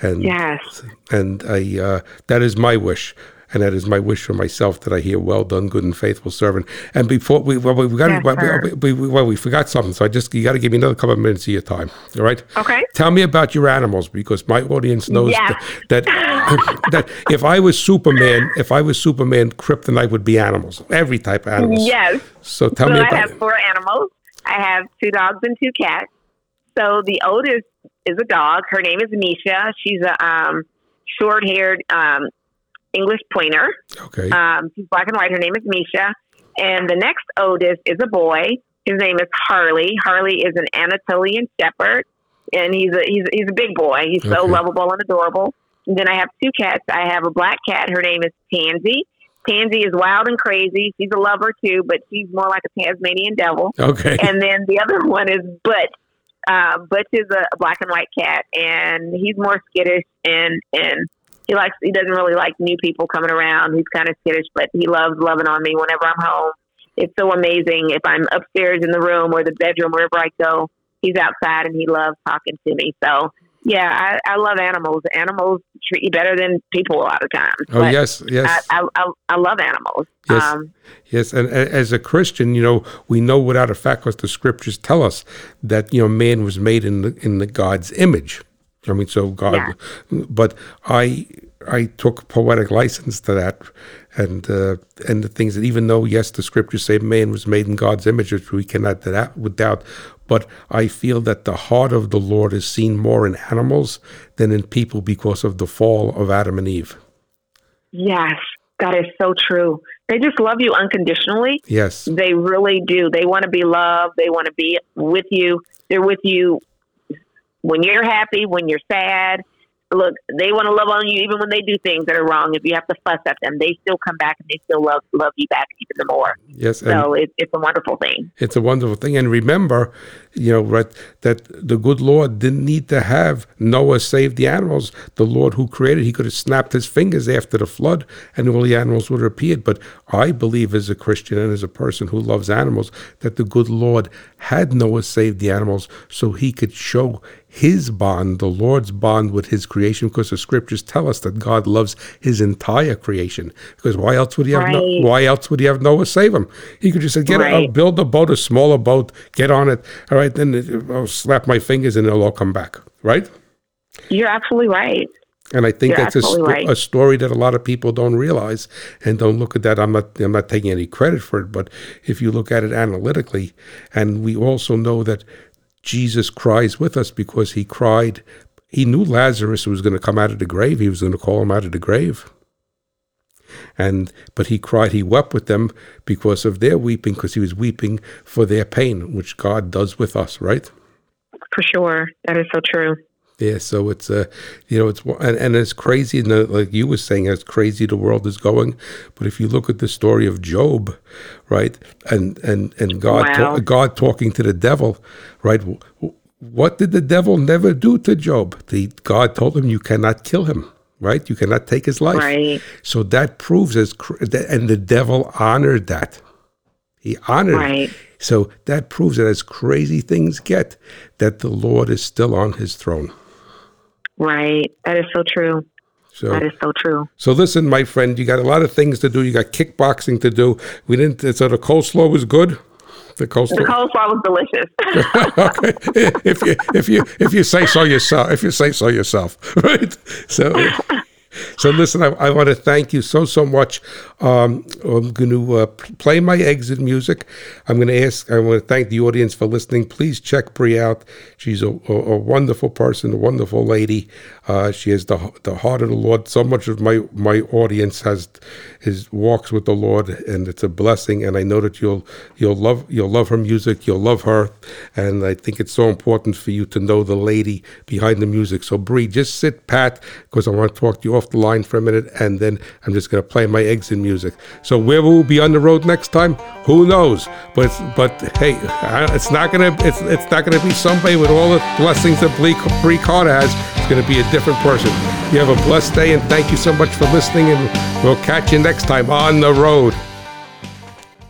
And yes, and I uh, that is my wish. And that is my wish for myself that I hear, "Well done, good and faithful servant." And before we, well, we got, yes, well, we, we, well, we forgot something, so I just you got to give me another couple of minutes of your time. All right? Okay. Tell me about your animals because my audience knows yes. that that, that if I was Superman, if I was Superman, kryptonite would be animals, every type of animals. Yes. So tell so me about. I have four animals. I have two dogs and two cats. So the oldest is a dog. Her name is Misha. She's a um, short-haired um, English pointer. Okay. Um, she's black and white. Her name is Misha. And the next oldest is a boy. His name is Harley. Harley is an Anatolian Shepherd, and he's a he's he's a big boy. He's so lovable and adorable. And then I have two cats. I have a black cat. Her name is Pansy, Tansy is wild and crazy. She's a lover too, but she's more like a Tasmanian devil. Okay. And then the other one is Butch. Uh, Butch is a black and white cat, and he's more skittish and and he likes he doesn't really like new people coming around. He's kind of skittish, but he loves loving on me whenever I'm home. It's so amazing if I'm upstairs in the room or the bedroom, wherever I go. he's outside and he loves talking to me. So yeah, I, I love animals. Animals treat you better than people a lot of times. Oh yes, yes. I, I, I love animals. Yes, um, yes. And, and as a Christian, you know, we know without a fact because the scriptures tell us that you know man was made in the in the God's image. I mean, so God, yeah. but I I took poetic license to that, and uh, and the things that even though yes, the scriptures say man was made in God's image, which we cannot doubt, but I feel that the heart of the Lord is seen more in animals than in people because of the fall of Adam and Eve. Yes, that is so true. They just love you unconditionally. Yes, they really do. They want to be loved. They want to be with you. They're with you when you're happy, when you're sad, look, they want to love on you even when they do things that are wrong. If you have to fuss at them, they still come back and they still love love you back even more. Yes, so it, it's a wonderful thing. It's a wonderful thing, and remember, you know, right, that the good Lord didn't need to have Noah save the animals. The Lord who created, he could have snapped his fingers after the flood, and all the animals would have appeared. But I believe, as a Christian and as a person who loves animals, that the good Lord had Noah save the animals so he could show his bond, the Lord's bond with his creation, because the scriptures tell us that God loves his entire creation. Because why else would he have right. no, why else would he have Noah save him? He could just say, get right. build a boat, a smaller boat, get on it. All right, then I'll slap my fingers and it'll all come back. Right? You're absolutely right. And I think You're that's a, sto- right. a, story that a lot of people don't realize and don't look at that. I'm not I'm not taking any credit for it, but if you look at it analytically, and we also know that Jesus cries with us because he cried. He knew Lazarus was going to come out of the grave. He was going to call him out of the grave. And but he cried, he wept with them because of their weeping, because he was weeping for their pain, which God does with us, right? For sure, that is so true. Yeah, so it's uh, you know, it's and, and it's crazy, and like you were saying, as crazy the world is going. But if you look at the story of Job, right, and and and God, wow. ta- God talking to the devil, right. What did the devil never do to Job? The God told him, "You cannot kill him." Right, you cannot take his life. Right. So that proves as, and the devil honored that. He honored. Right. It. So that proves that as crazy things get, that the Lord is still on His throne. Right. That is so true. So, that is so true. So listen, my friend, you got a lot of things to do. You got kickboxing to do. We didn't. So the coleslaw was good. The coleslaw. The coleslaw was delicious. okay. If you if you if you say so yourself, if you say so yourself, right? So. So listen, I, I, want to thank you so so much. Um, I'm going to uh, play my exit music. I'm going to ask. I want to thank the audience for listening. Please check Brei out. She's a, a, a wonderful person, a wonderful lady. Uh, she has the the heart of the Lord. So much of my my audience has his walks with the Lord, and it's a blessing. And I know that you'll you'll love you'll love her music. You'll love her, and I think it's so important for you to know the lady behind the music. So Brei, just sit pat because I want to talk to you off the line for a minute, and then I'm just going to play my exit music. So where will we be on the road next time? Who knows? But but hey, it's not gonna it's it's not gonna be somebody with all the blessings that Brei, Brei Carter has. It's gonna be a different person. You have a blessed day, and thank you so much for listening. And we'll catch you next time on the road.